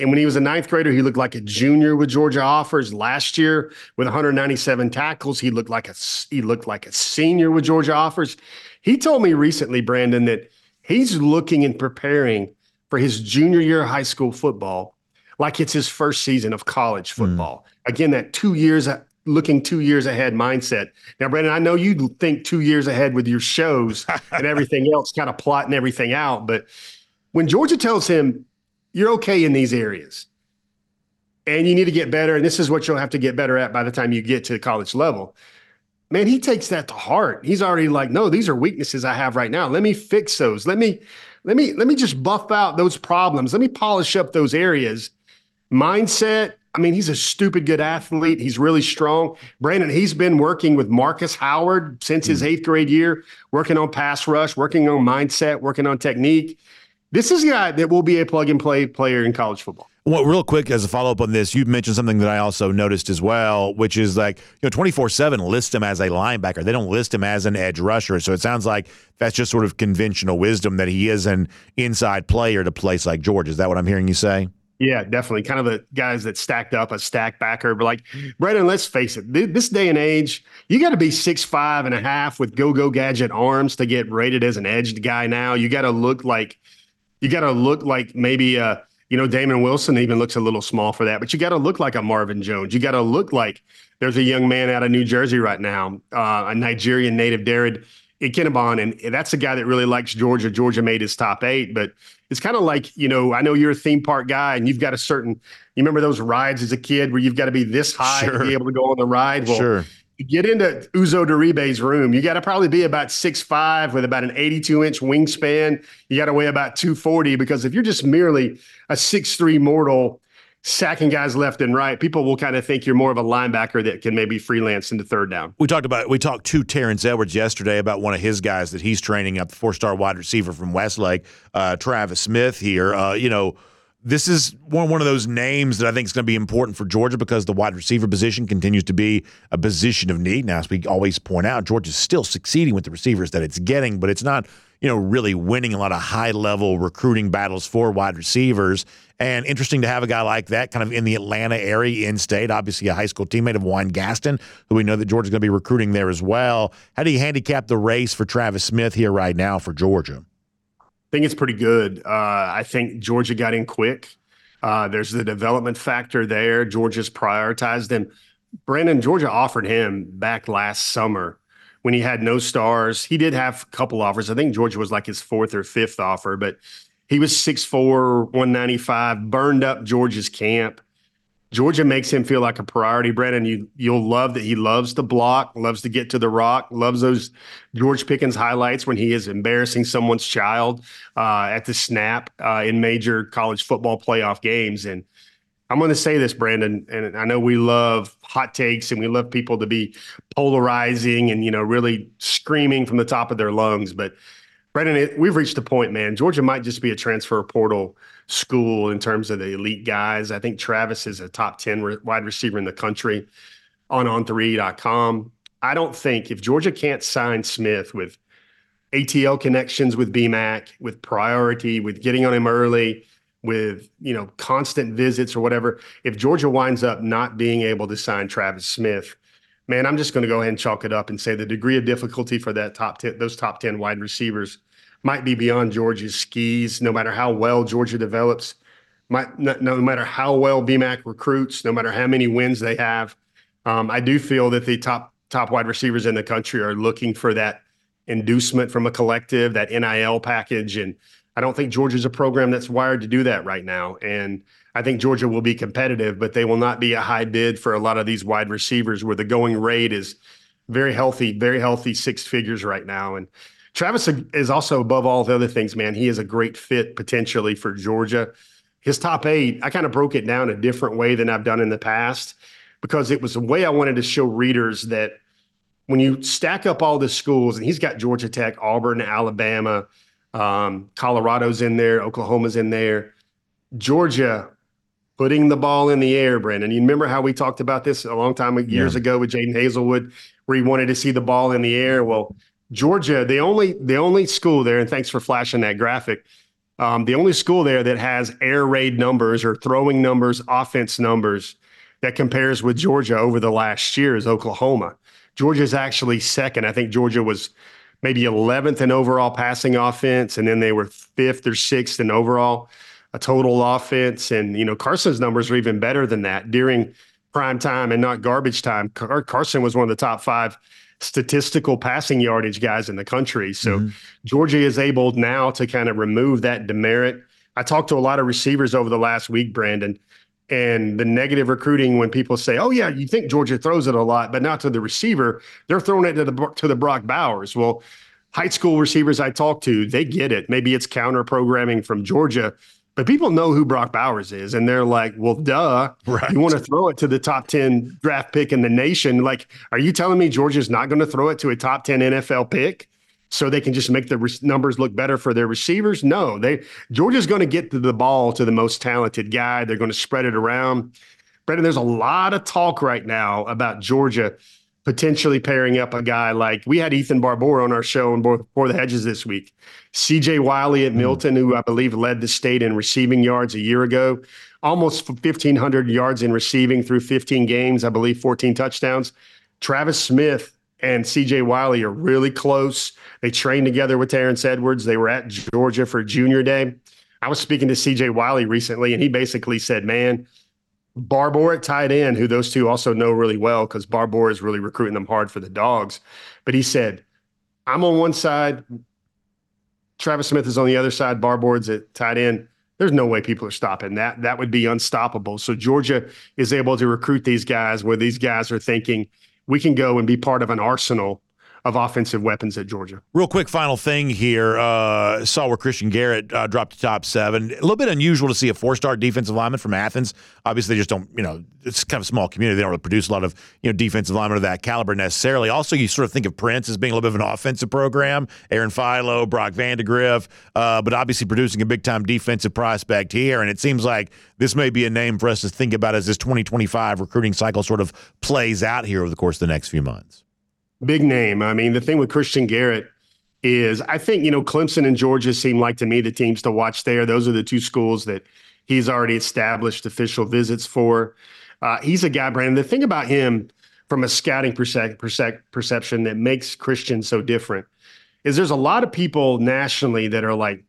And when he was a ninth grader, he looked like a junior with Georgia offers. Last year, with 197 tackles, he looked like a he looked like a senior with Georgia offers. He told me recently, Brandon, that he's looking and preparing for his junior year of high school football like it's his first season of college hmm. football. Mm. Again, that two years looking two years ahead mindset. Now, Brandon, I know you think two years ahead with your shows and everything else, kind of plotting everything out. But when Georgia tells him, you're okay in these areas and you need to get better, and this is what you'll have to get better at by the time you get to the college level. Man, he takes that to heart. He's already like, no, these are weaknesses I have right now. Let me fix those. Let me, let me, let me just buff out those problems. Let me polish up those areas mindset. I mean, he's a stupid good athlete. He's really strong. Brandon, he's been working with Marcus Howard since his hmm. eighth grade year, working on pass rush, working on mindset, working on technique. This is a guy that will be a plug and play player in college football. Well, real quick, as a follow up on this, you mentioned something that I also noticed as well, which is like, you know, 24 7 list him as a linebacker. They don't list him as an edge rusher. So it sounds like that's just sort of conventional wisdom that he is an inside player to place like George. Is that what I'm hearing you say? Yeah, definitely. Kind of the guys that stacked up a stack backer. But like, Brendan, let's face it, this day and age, you got to be six five and a half with go go gadget arms to get rated as an edged guy now. You got to look like, you got to look like maybe, uh, you know, Damon Wilson even looks a little small for that, but you got to look like a Marvin Jones. You got to look like there's a young man out of New Jersey right now, uh, a Nigerian native, Jared Ikenabon, and that's a guy that really likes Georgia. Georgia made his top eight, but it's kind of like you know I know you're a theme park guy, and you've got a certain. You remember those rides as a kid where you've got to be this high sure. to be able to go on the ride. Well, sure. You get into Uzo Diribe's room, you got to probably be about six five with about an 82 inch wingspan. You got to weigh about 240 because if you're just merely a six three mortal sacking guys left and right, people will kind of think you're more of a linebacker that can maybe freelance into third down. We talked about we talked to Terrence Edwards yesterday about one of his guys that he's training up, the four star wide receiver from Westlake, uh, Travis Smith here. Uh, you know, this is one one of those names that I think is going to be important for Georgia because the wide receiver position continues to be a position of need. Now, as we always point out, Georgia's still succeeding with the receivers that it's getting, but it's not you know really winning a lot of high level recruiting battles for wide receivers. And interesting to have a guy like that kind of in the Atlanta area, in state. Obviously, a high school teammate of Juan Gaston, who we know that Georgia's going to be recruiting there as well. How do you handicap the race for Travis Smith here right now for Georgia? Think it's pretty good. Uh, I think Georgia got in quick. Uh, there's the development factor there. Georgia's prioritized him. Brandon, Georgia offered him back last summer when he had no stars. He did have a couple offers. I think Georgia was like his fourth or fifth offer, but he was 6'4, 195, burned up Georgia's camp. Georgia makes him feel like a priority, Brandon. You you'll love that he loves to block, loves to get to the rock, loves those George Pickens highlights when he is embarrassing someone's child uh, at the snap uh, in major college football playoff games. And I'm going to say this, Brandon, and I know we love hot takes and we love people to be polarizing and you know really screaming from the top of their lungs, but Brandon, it, we've reached a point, man. Georgia might just be a transfer portal school in terms of the elite guys. I think Travis is a top 10 re- wide receiver in the country on on3.com. I don't think if Georgia can't sign Smith with ATL connections with BMAC, with priority, with getting on him early, with you know constant visits or whatever, if Georgia winds up not being able to sign Travis Smith, man, I'm just going to go ahead and chalk it up and say the degree of difficulty for that top 10, those top 10 wide receivers might be beyond Georgia's skis, no matter how well Georgia develops, might, no, no matter how well BMAC recruits, no matter how many wins they have. Um, I do feel that the top top wide receivers in the country are looking for that inducement from a collective, that NIL package. And I don't think Georgia's a program that's wired to do that right now. And I think Georgia will be competitive, but they will not be a high bid for a lot of these wide receivers where the going rate is very healthy, very healthy six figures right now. And Travis is also above all the other things, man. He is a great fit potentially for Georgia. His top eight, I kind of broke it down a different way than I've done in the past because it was a way I wanted to show readers that when you stack up all the schools, and he's got Georgia Tech, Auburn, Alabama, um, Colorado's in there, Oklahoma's in there, Georgia putting the ball in the air, Brandon. You remember how we talked about this a long time years yeah. ago with Jadon Haselwood, where he wanted to see the ball in the air. Well, Georgia, the only the only school there, and thanks for flashing that graphic. Um, the only school there that has air raid numbers or throwing numbers, offense numbers that compares with Georgia over the last year is Oklahoma. Georgia's actually second. I think Georgia was maybe 11th in overall passing offense, and then they were fifth or sixth in overall a total offense. And you know Carson's numbers are even better than that during prime time and not garbage time. Car- Carson was one of the top five statistical passing yardage guys in the country. So mm-hmm. Georgia is able now to kind of remove that demerit. I talked to a lot of receivers over the last week, Brandon, and the negative recruiting when people say, "Oh yeah, you think Georgia throws it a lot, but not to the receiver. They're throwing it to the to the Brock Bowers." Well, high school receivers I talk to, they get it. Maybe it's counter programming from Georgia, but people know who Brock Bowers is, and they're like, "Well, duh, right. you want to throw it to the top ten draft pick in the nation? Like, are you telling me Georgia's not going to throw it to a top ten NFL pick so they can just make the re- numbers look better for their receivers? No, they Georgia's going to get to the ball to the most talented guy. They're going to spread it around. Brendan, there's a lot of talk right now about Georgia potentially pairing up a guy like we had Ethan Barbour on our show and before the hedges this week. CJ Wiley at hmm. Milton, who I believe led the state in receiving yards a year ago, almost 1,500 yards in receiving through 15 games, I believe 14 touchdowns. Travis Smith and CJ Wiley are really close. They trained together with Terrence Edwards. They were at Georgia for junior day. I was speaking to CJ Wiley recently, and he basically said, Man, Barbour at tight end, who those two also know really well because Barbour is really recruiting them hard for the dogs. But he said, I'm on one side, Travis Smith is on the other side, Barbour's at tight end. There's no way people are stopping that. That would be unstoppable. So Georgia is able to recruit these guys where these guys are thinking we can go and be part of an arsenal of offensive weapons at Georgia. Real quick, final thing here. Uh, saw where Christian Garrett uh, dropped to top seven. A little bit unusual to see a four-star defensive lineman from Athens. Obviously, they just don't. You know, it's kind of a small community. They don't really produce a lot of you know defensive linemen of that caliber necessarily. Also, you sort of think of Prince as being a little bit of an offensive program. Aaron Philo, Brock Vandagriff, uh, but obviously producing a big-time defensive prospect here. And it seems like this may be a name for us to think about as this 2025 recruiting cycle sort of plays out here over the course of the next few months big name. I mean, the thing with Christian Garrett is I think, you know, Clemson and Georgia seem like to me the teams to watch there. Those are the two schools that he's already established official visits for. Uh, he's a guy, Brandon. The thing about him from a scouting perce- perce- perception that makes Christian so different is there's a lot of people nationally that are like,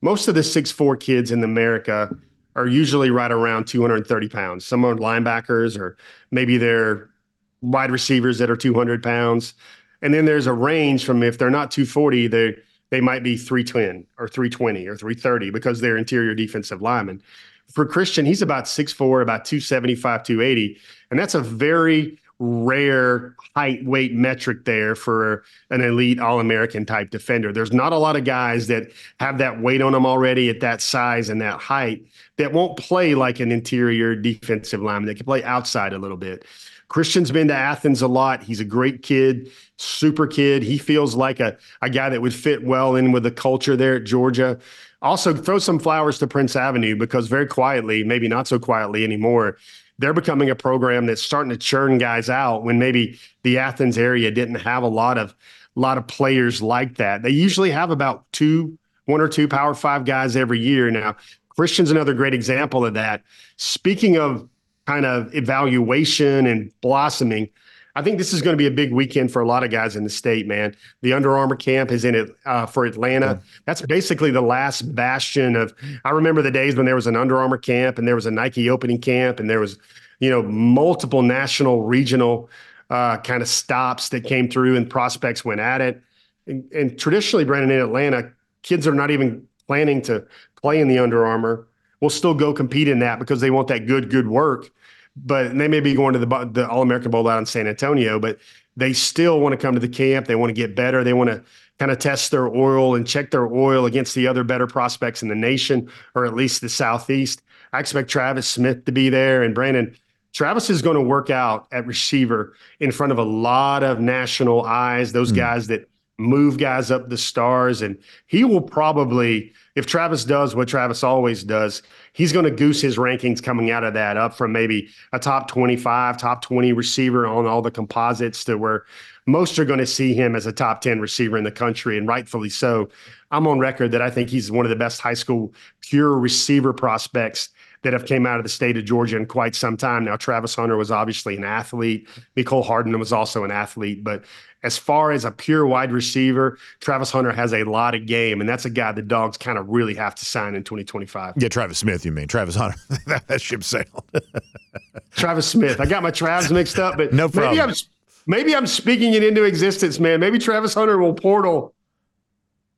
most of the six four kids in America are usually right around 230 pounds. Some are linebackers, or maybe they're wide receivers that are 200 pounds. And then there's a range from if they're not 240, they they might be 310 or 320 or 330 because they're interior defensive linemen. For Christian, he's about 6'4, about 275, 280. And that's a very rare height weight metric there for an elite All American type defender. There's not a lot of guys that have that weight on them already at that size and that height that won't play like an interior defensive lineman that can play outside a little bit. Christian's been to Athens a lot. He's a great kid, super kid. He feels like a, a guy that would fit well in with the culture there at Georgia. Also, throw some flowers to Prince Avenue because very quietly, maybe not so quietly anymore, they're becoming a program that's starting to churn guys out when maybe the Athens area didn't have a lot of a lot of players like that. They usually have about two, one or two Power Five guys every year. Now, Christian's another great example of that. Speaking of kind of evaluation and blossoming. I think this is going to be a big weekend for a lot of guys in the state, man. The Under Armour camp is in it uh, for Atlanta. Yeah. That's basically the last bastion of. I remember the days when there was an Under Armour camp and there was a Nike opening camp and there was, you know, multiple national, regional uh, kind of stops that came through and prospects went at it. And, and traditionally, Brandon, in Atlanta, kids are not even planning to play in the Under Armour will still go compete in that because they want that good, good work. But they may be going to the, the All American Bowl out in San Antonio, but they still want to come to the camp. They want to get better. They want to kind of test their oil and check their oil against the other better prospects in the nation, or at least the Southeast. I expect Travis Smith to be there and Brandon. Travis is going to work out at receiver in front of a lot of national eyes, those mm. guys that move guys up the stars. And he will probably, if Travis does what Travis always does, he's going to goose his rankings coming out of that up from maybe a top 25, top 20 receiver on all the composites to where most are going to see him as a top 10 receiver in the country, and rightfully so. I'm on record that I think he's one of the best high school pure receiver prospects that have came out of the state of Georgia in quite some time. Now, Travis Hunter was obviously an athlete. Mecole Hardman was also an athlete, but as far as a pure wide receiver, Travis Hunter has a lot of game, and that's a guy the dogs kind of really have to sign in 2025. Yeah, Travis Smith, you mean Travis Hunter? that, ship sailed. Travis Smith. I got my Travs mixed up, but no problem. Maybe I'm, maybe I'm speaking it into existence, man. Maybe Travis Hunter will portal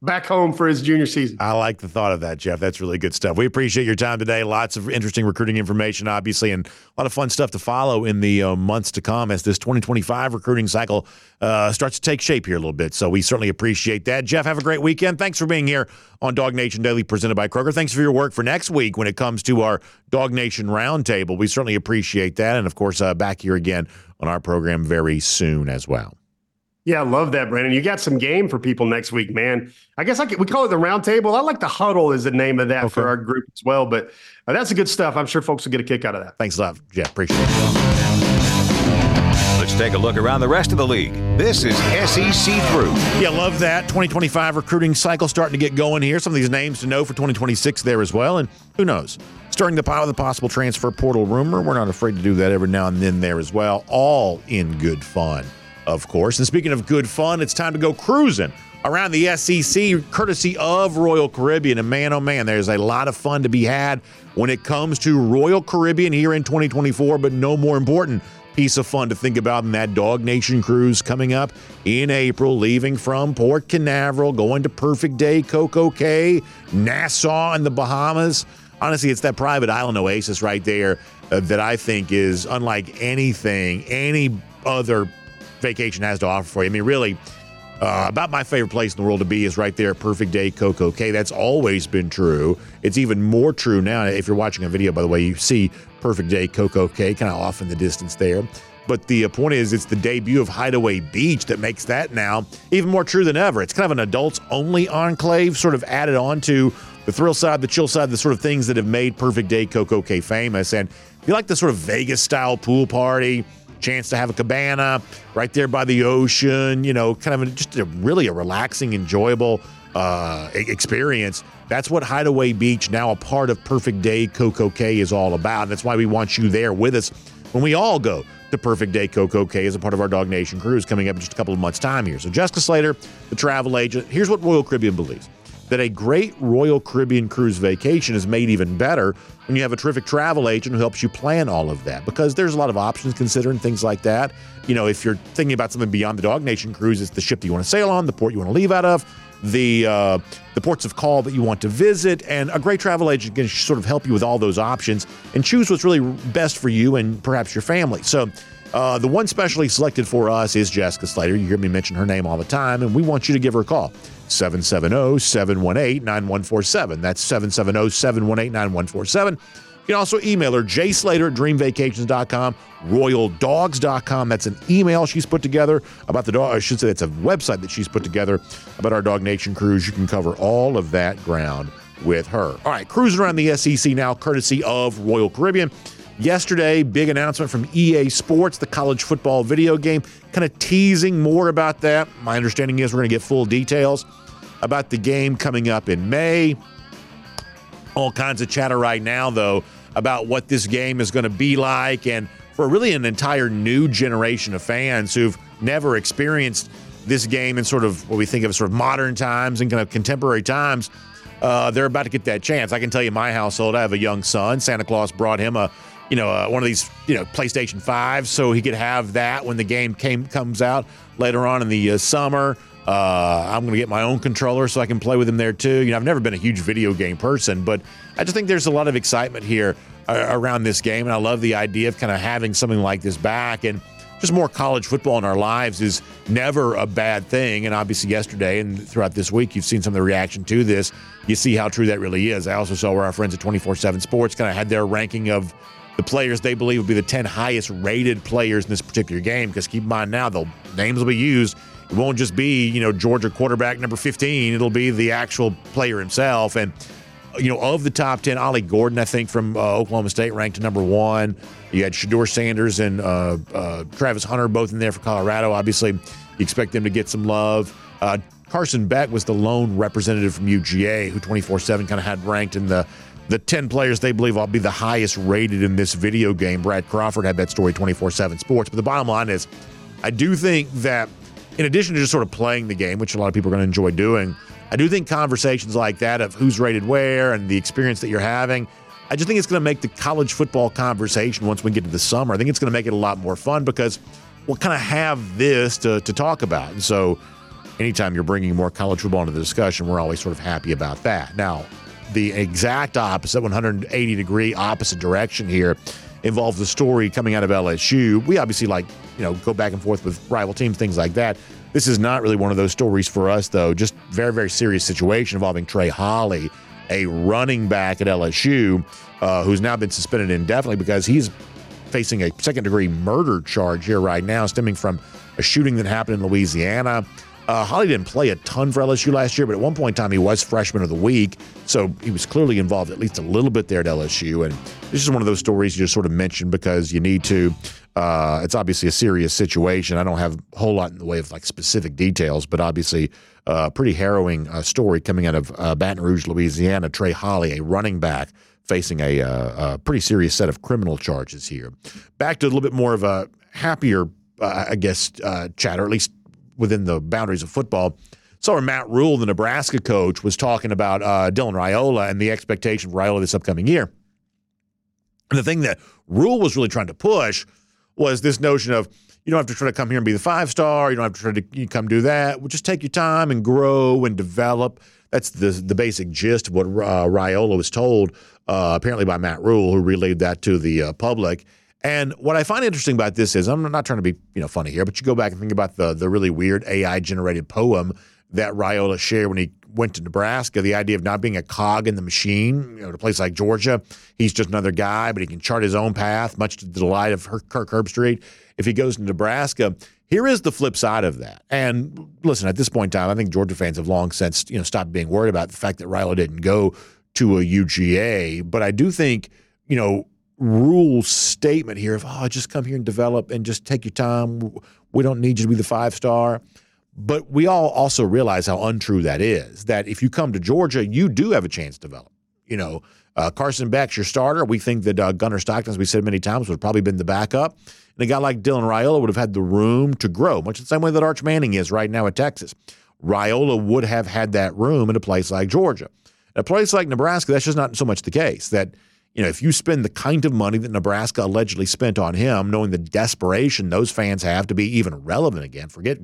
back home for his junior season. I like the thought of that, Jeff. That's really good stuff. We appreciate your time today. Lots of interesting recruiting information, obviously, and a lot of fun stuff to follow in the uh, months to come as this 2025 recruiting cycle uh, starts to take shape here a little bit. So we certainly appreciate that. Jeff, have a great weekend. Thanks for being here on DawgNation Daily presented by Kroger. Thanks for your work for next week when it comes to our DawgNation Roundtable. We certainly appreciate that. And of course, uh, back here again on our program very soon as well. Yeah, I love that, Brandon. You got some game for people next week, man. I guess I could, we call it the roundtable. I like the huddle is the name of that okay. for our group as well. But uh, that's a good stuff. I'm sure folks will get a kick out of that. Thanks a lot, Jeff. Appreciate it. Let's take a look around the rest of the league. This is SEC Through. Yeah, love that. 2025 recruiting cycle starting to get going here. Some of these names to know for 2026 there as well. And who knows? Stirring the pot with a possible transfer portal rumor. We're not afraid to do that every now and then there as well. All in good fun of course. And speaking of good fun, it's time to go cruising around the SEC, courtesy of Royal Caribbean. And man, oh man, there's a lot of fun to be had when it comes to Royal Caribbean here in 2024. But no more important piece of fun to think about in that DawgNation cruise coming up in April, leaving from Port Canaveral, going to Perfect Day, Coco Cay, Nassau, and the Bahamas. Honestly, it's that private island oasis right there uh, that I think is unlike anything, any other vacation has to offer for you. I mean, really, Uh, about my favorite place in the world to be is right there Perfect Day Coco Cay. That's always been true. It's even more true now. If you're watching a video, by the way, you see Perfect Day Coco Cay kind of off in the distance there. But the uh, point is, it's the debut of Hideaway Beach that makes that now even more true than ever. It's kind of an adults only enclave, sort of added on to the thrill side, the chill side, the sort of things that have made Perfect Day Coco Cay famous. And if you like the sort of Vegas style pool party, chance to have a cabana right there by the ocean, you know, kind of a, just a really a relaxing, enjoyable uh, experience. That's what Hideaway Beach, now a part of Perfect Day Coco Cay, is all about. That's why we want you there with us when we all go to Perfect Day Coco Cay as a part of our DawgNation cruise coming up in just a couple of months' time here. So, Jessica Slater, the travel agent, here's what Royal Caribbean believes that a great Royal Caribbean cruise vacation is made even better when you have a terrific travel agent who helps you plan all of that because there's a lot of options considering things like that. You know, if you're thinking about something beyond the DawgNation cruise, it's the ship that you want to sail on, the port you want to leave out of, the uh, the ports of call that you want to visit, and a great travel agent can sort of help you with all those options and choose what's really best for you and perhaps your family. So. Uh, the one specially selected for us is Jessica Slater. You hear me mention her name all the time, and we want you to give her a call. 770 718 9147. That's 770 718 9147. You can also email her, jslater at dreamvacations.com, royaldogs.com. That's an email she's put together about the dog. I should say it's a website that she's put together about our DawgNation cruise. You can cover all of that ground with her. All right, cruising around the SEC now, courtesy of Royal Caribbean. Yesterday, big announcement from EA Sports, the college football video game, kind of teasing more about that. My understanding is we're going to get full details about the game coming up in May. All kinds of chatter right now, though, about what this game is going to be like. And for really an entire new generation of fans who've never experienced this game in sort of what we think of as sort of modern times and kind of contemporary times, uh, they're about to get that chance. I can tell you, my household, I have a young son. Santa Claus brought him a you know, uh, one of these, you know, PlayStation 5 so he could have that when the game came comes out later on in the uh, summer. Uh, I'm going to get my own controller so I can play with him there too. You know, I've never been a huge video game person, but I just think there's a lot of excitement here uh, around this game, and I love the idea of kind of having something like this back. And just more college football in our lives is never a bad thing. And obviously, yesterday and throughout this week, you've seen some of the reaction to this. You see how true that really is. I also saw where our friends at 24 7 Sports kind of had their ranking of the players they believe will be the 10 highest rated players in this particular game. Because keep in mind now, the names will be used. It won't just be, you know, Georgia quarterback number 15. It'll be the actual player himself. And, you know, of the top 10, Ollie Gordon, I think, from uh, Oklahoma State ranked number one. You had Shedeur Sanders and uh, uh, Travis Hunter both in there for Colorado. Obviously, you expect them to get some love. Uh, Carson Beck was the lone representative from UGA who 24 7 kind of had ranked in the the 10 players they believe will be the highest rated in this video game. Brad Crawford had that story 24 7 Sports. But the bottom line is, I do think that in addition to just sort of playing the game, which a lot of people are going to enjoy doing, I do think conversations like that of who's rated where and the experience that you're having, I just think it's going to make the college football conversation once we get to the summer. I think it's going to make it a lot more fun because we'll kind of have this to, to talk about. And so, anytime you're bringing more college football into the discussion, we're always sort of happy about that. Now, the exact opposite, 180 degree opposite direction here involves the story coming out of LSU. We obviously like, you know, go back and forth with rival teams, things like that. This is not really one of those stories for us, though. Just very, very serious situation involving Trey Holly, a running back at LSU, uh, who's now been suspended indefinitely because he's facing a second degree murder charge here right now, stemming from a shooting that happened in Louisiana. Uh, Holly didn't play a ton for LSU last year, but at one point in time, he was freshman of the week. So he was clearly involved at least a little bit there at LSU. And this is one of those stories you just sort of mentioned because you need to. Uh, it's obviously a serious situation. I don't have a whole lot in the way of like specific details, but obviously a uh, pretty harrowing uh, story coming out of uh, Baton Rouge, Louisiana. Trey Holly, a running back, facing a, uh, a, pretty serious set of criminal charges here. Back to a little bit more of a happier, I guess, chatter, at least within the boundaries of football. So Matt Rhule, the Nebraska coach, was talking about uh, Dylan Raiola and the expectation for Raiola this upcoming year. And the thing that Rhule was really trying to push was this notion of you don't have to try to come here and be the five star. You don't have to try to come do that. Well, just take your time and grow and develop. That's the the basic gist of what uh, Raiola was told, uh, apparently by Matt Rhule, who relayed that to the uh, public. And what I find interesting about this is, I'm not trying to be you know funny here, but you go back and think about the the really weird AI generated poem that Raiola shared when he went to Nebraska. The idea of not being a cog in the machine, you know, to a place like Georgia, he's just another guy, but he can chart his own path, much to the delight of Kirk Herbstreit. If he goes to Nebraska, here is the flip side of that. And listen, at this point in time, I think Georgia fans have long since you know stopped being worried about the fact that Raiola didn't go to a UGA. But I do think you know Rhule's statement here of oh, just come here and develop and just take your time. We don't need you to be the five star. But we all also realize how untrue that is. That if you come to Georgia, you do have a chance to develop. You know, uh, Carson Beck's your starter. We think that uh, Gunnar Stockton, as we said many times, would have probably been the backup. And a guy like Dylan Raiola would have had the room to grow, much the same way that Arch Manning is right now at Texas. Raiola would have had that room in a place like Georgia. At a place like Nebraska, that's just not so much the case. That you know, if you spend the kind of money that Nebraska allegedly spent on him, knowing the desperation those fans have to be even relevant again, forget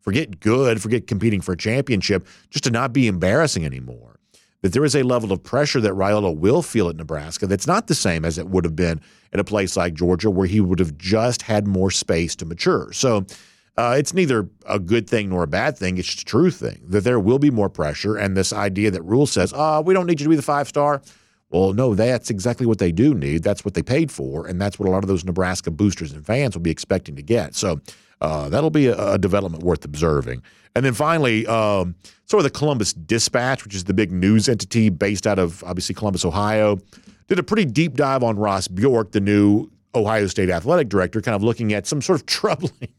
forget good, forget competing for a championship, just to not be embarrassing anymore. That there is a level of pressure that Raiola will feel at Nebraska that's not the same as it would have been at a place like Georgia, where he would have just had more space to mature. So uh, it's neither a good thing nor a bad thing. It's just a true thing that there will be more pressure. And this idea that Rhule says, oh, we don't need you to be the five star. Well, no, that's exactly what they do need. That's what they paid for. And that's what a lot of those Nebraska boosters and fans will be expecting to get. So uh, that'll be a, a, development worth observing. And then finally, um, sort of the Columbus Dispatch, which is the big news entity based out of obviously Columbus, Ohio, did a pretty deep dive on Ross Bjork, the new Ohio State athletic director, kind of looking at some sort of troubling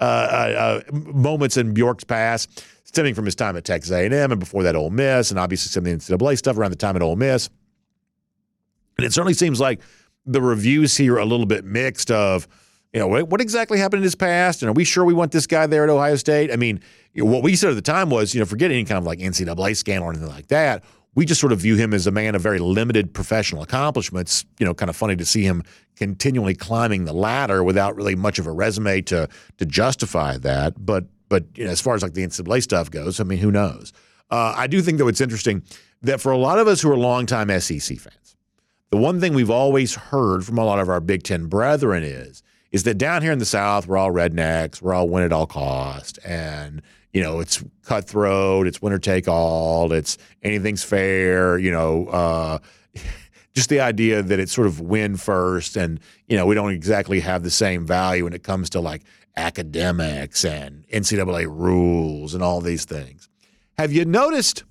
uh, uh, uh, moments in Bjork's past, stemming from his time at Texas A&M and before that Ole Miss, and obviously some of the NCAA stuff around the time at Ole Miss. And it certainly seems like the reviews here are a little bit mixed of – you know, what, exactly happened in his past? And are we sure we want this guy there at Ohio State? I mean, what we said at the time was, you know, forget any kind of like NCAA scandal or anything like that. We just sort of view him as a man of very limited professional accomplishments. You know, kind of funny to see him continually climbing the ladder without really much of a resume to to justify that. But but you know, as far as like the NCAA stuff goes, I mean, who knows? Uh, I do think though it's interesting that for a lot of us who are longtime SEC fans, the one thing we've always heard from a lot of our Big Ten brethren is is that down here in the South, we're all rednecks, we're all win at all cost, and you know it's cutthroat, it's winner take all, it's anything's fair, you know. Uh, just the idea that it's sort of win first, and you know we don't exactly have the same value when it comes to like academics and NCAA rules and all these things. Have you noticed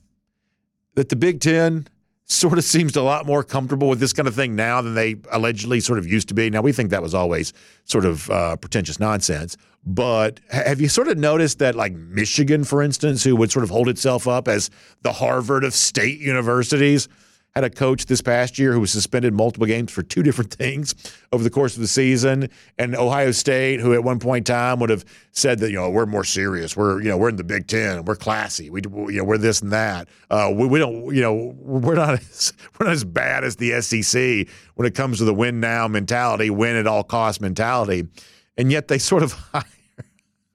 that the Big Ten sort of seems a lot more comfortable with this kind of thing now than they allegedly sort of used to be. Now, we think that was always sort of uh, pretentious nonsense. But have you sort of noticed that, like Michigan, for instance, who would sort of hold itself up as the Harvard of state universities, had a coach this past year who was suspended multiple games for two different things over the course of the season. And Ohio State, who at one point in time would have said that, you know, we're more serious. We're, you know, we're in the Big Ten. We're classy. We, you know, we're this and that. Uh, we, we don't, you know, we're not, as, we're not as bad as the SEC when it comes to the win now mentality, win at all cost mentality. And yet they sort of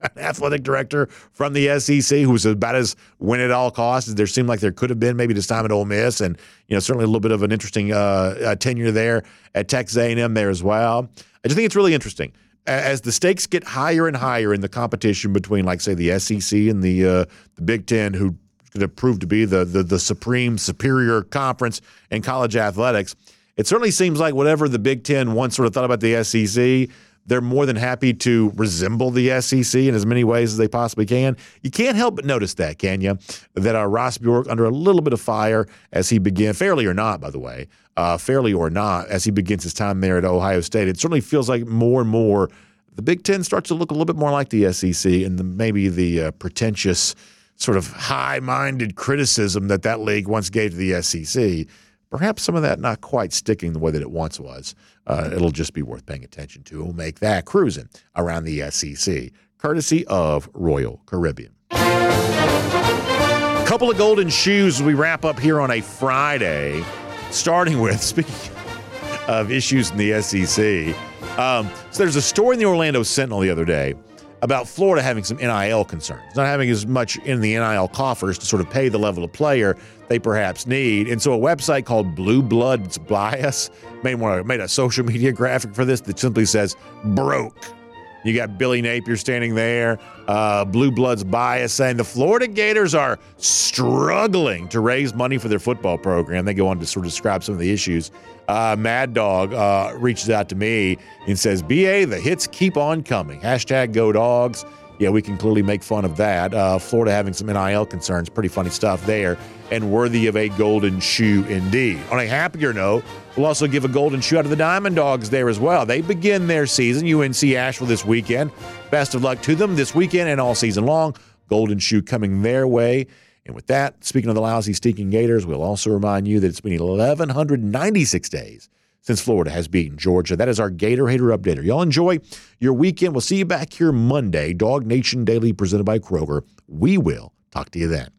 an athletic director from the SEC who was about as win at all costs as there seemed like there could have been maybe this time at Ole Miss, and you know certainly a little bit of an interesting uh, uh, tenure there at Texas A&M there as well. I just think it's really interesting as the stakes get higher and higher in the competition between, like say, the SEC and the uh, the Big Ten, who going to prove to be the, the the supreme superior conference in college athletics. It certainly seems like whatever the Big Ten once sort of thought about the SEC they're more than happy to resemble the SEC in as many ways as they possibly can. You can't help but notice that, can you? That uh, Ross Bjork under a little bit of fire as he began, fairly or not, by the way, uh, fairly or not, as he begins his time there at Ohio State. It certainly feels like more and more the Big Ten starts to look a little bit more like the SEC and the, maybe the uh, pretentious, sort of high-minded criticism that that league once gave to the SEC perhaps some of that not quite sticking the way that it once was. Uh, it'll just be worth paying attention to. We'll make that cruising around the SEC, courtesy of Royal Caribbean. A couple of golden shoes as we wrap up here on a Friday, starting with, speaking of issues in the SEC. Um, so there's a story in the Orlando Sentinel the other day about Florida having some NIL concerns, not having as much in the NIL coffers to sort of pay the level of player they perhaps need. And so a website called Blue Bloods Bias made, one, made a social media graphic for this that simply says broke. You got Billy Napier standing there, uh, Blue Bloods Bias saying the Florida Gators are struggling to raise money for their football program. They go on to sort of describe some of the issues. Uh, Mad Dog uh, reaches out to me and says, BA, the hits keep on coming. Hashtag go dogs. Yeah, we can clearly make fun of that. Uh, Florida having some NIL concerns, pretty funny stuff there, and worthy of a golden shoe indeed. On a happier note, we'll also give a golden shoe out to the Diamond Dogs there as well. They begin their season, UNC Asheville this weekend. Best of luck to them this weekend and all season long. Golden shoe coming their way. And with that, speaking of the lousy, stinking Gators, we'll also remind you that it's been 1,196 days since Florida has beaten Georgia. That is our Gator Hater Updater. Y'all enjoy your weekend. We'll see you back here Monday. DawgNation Daily presented by Kroger. We will talk to you then.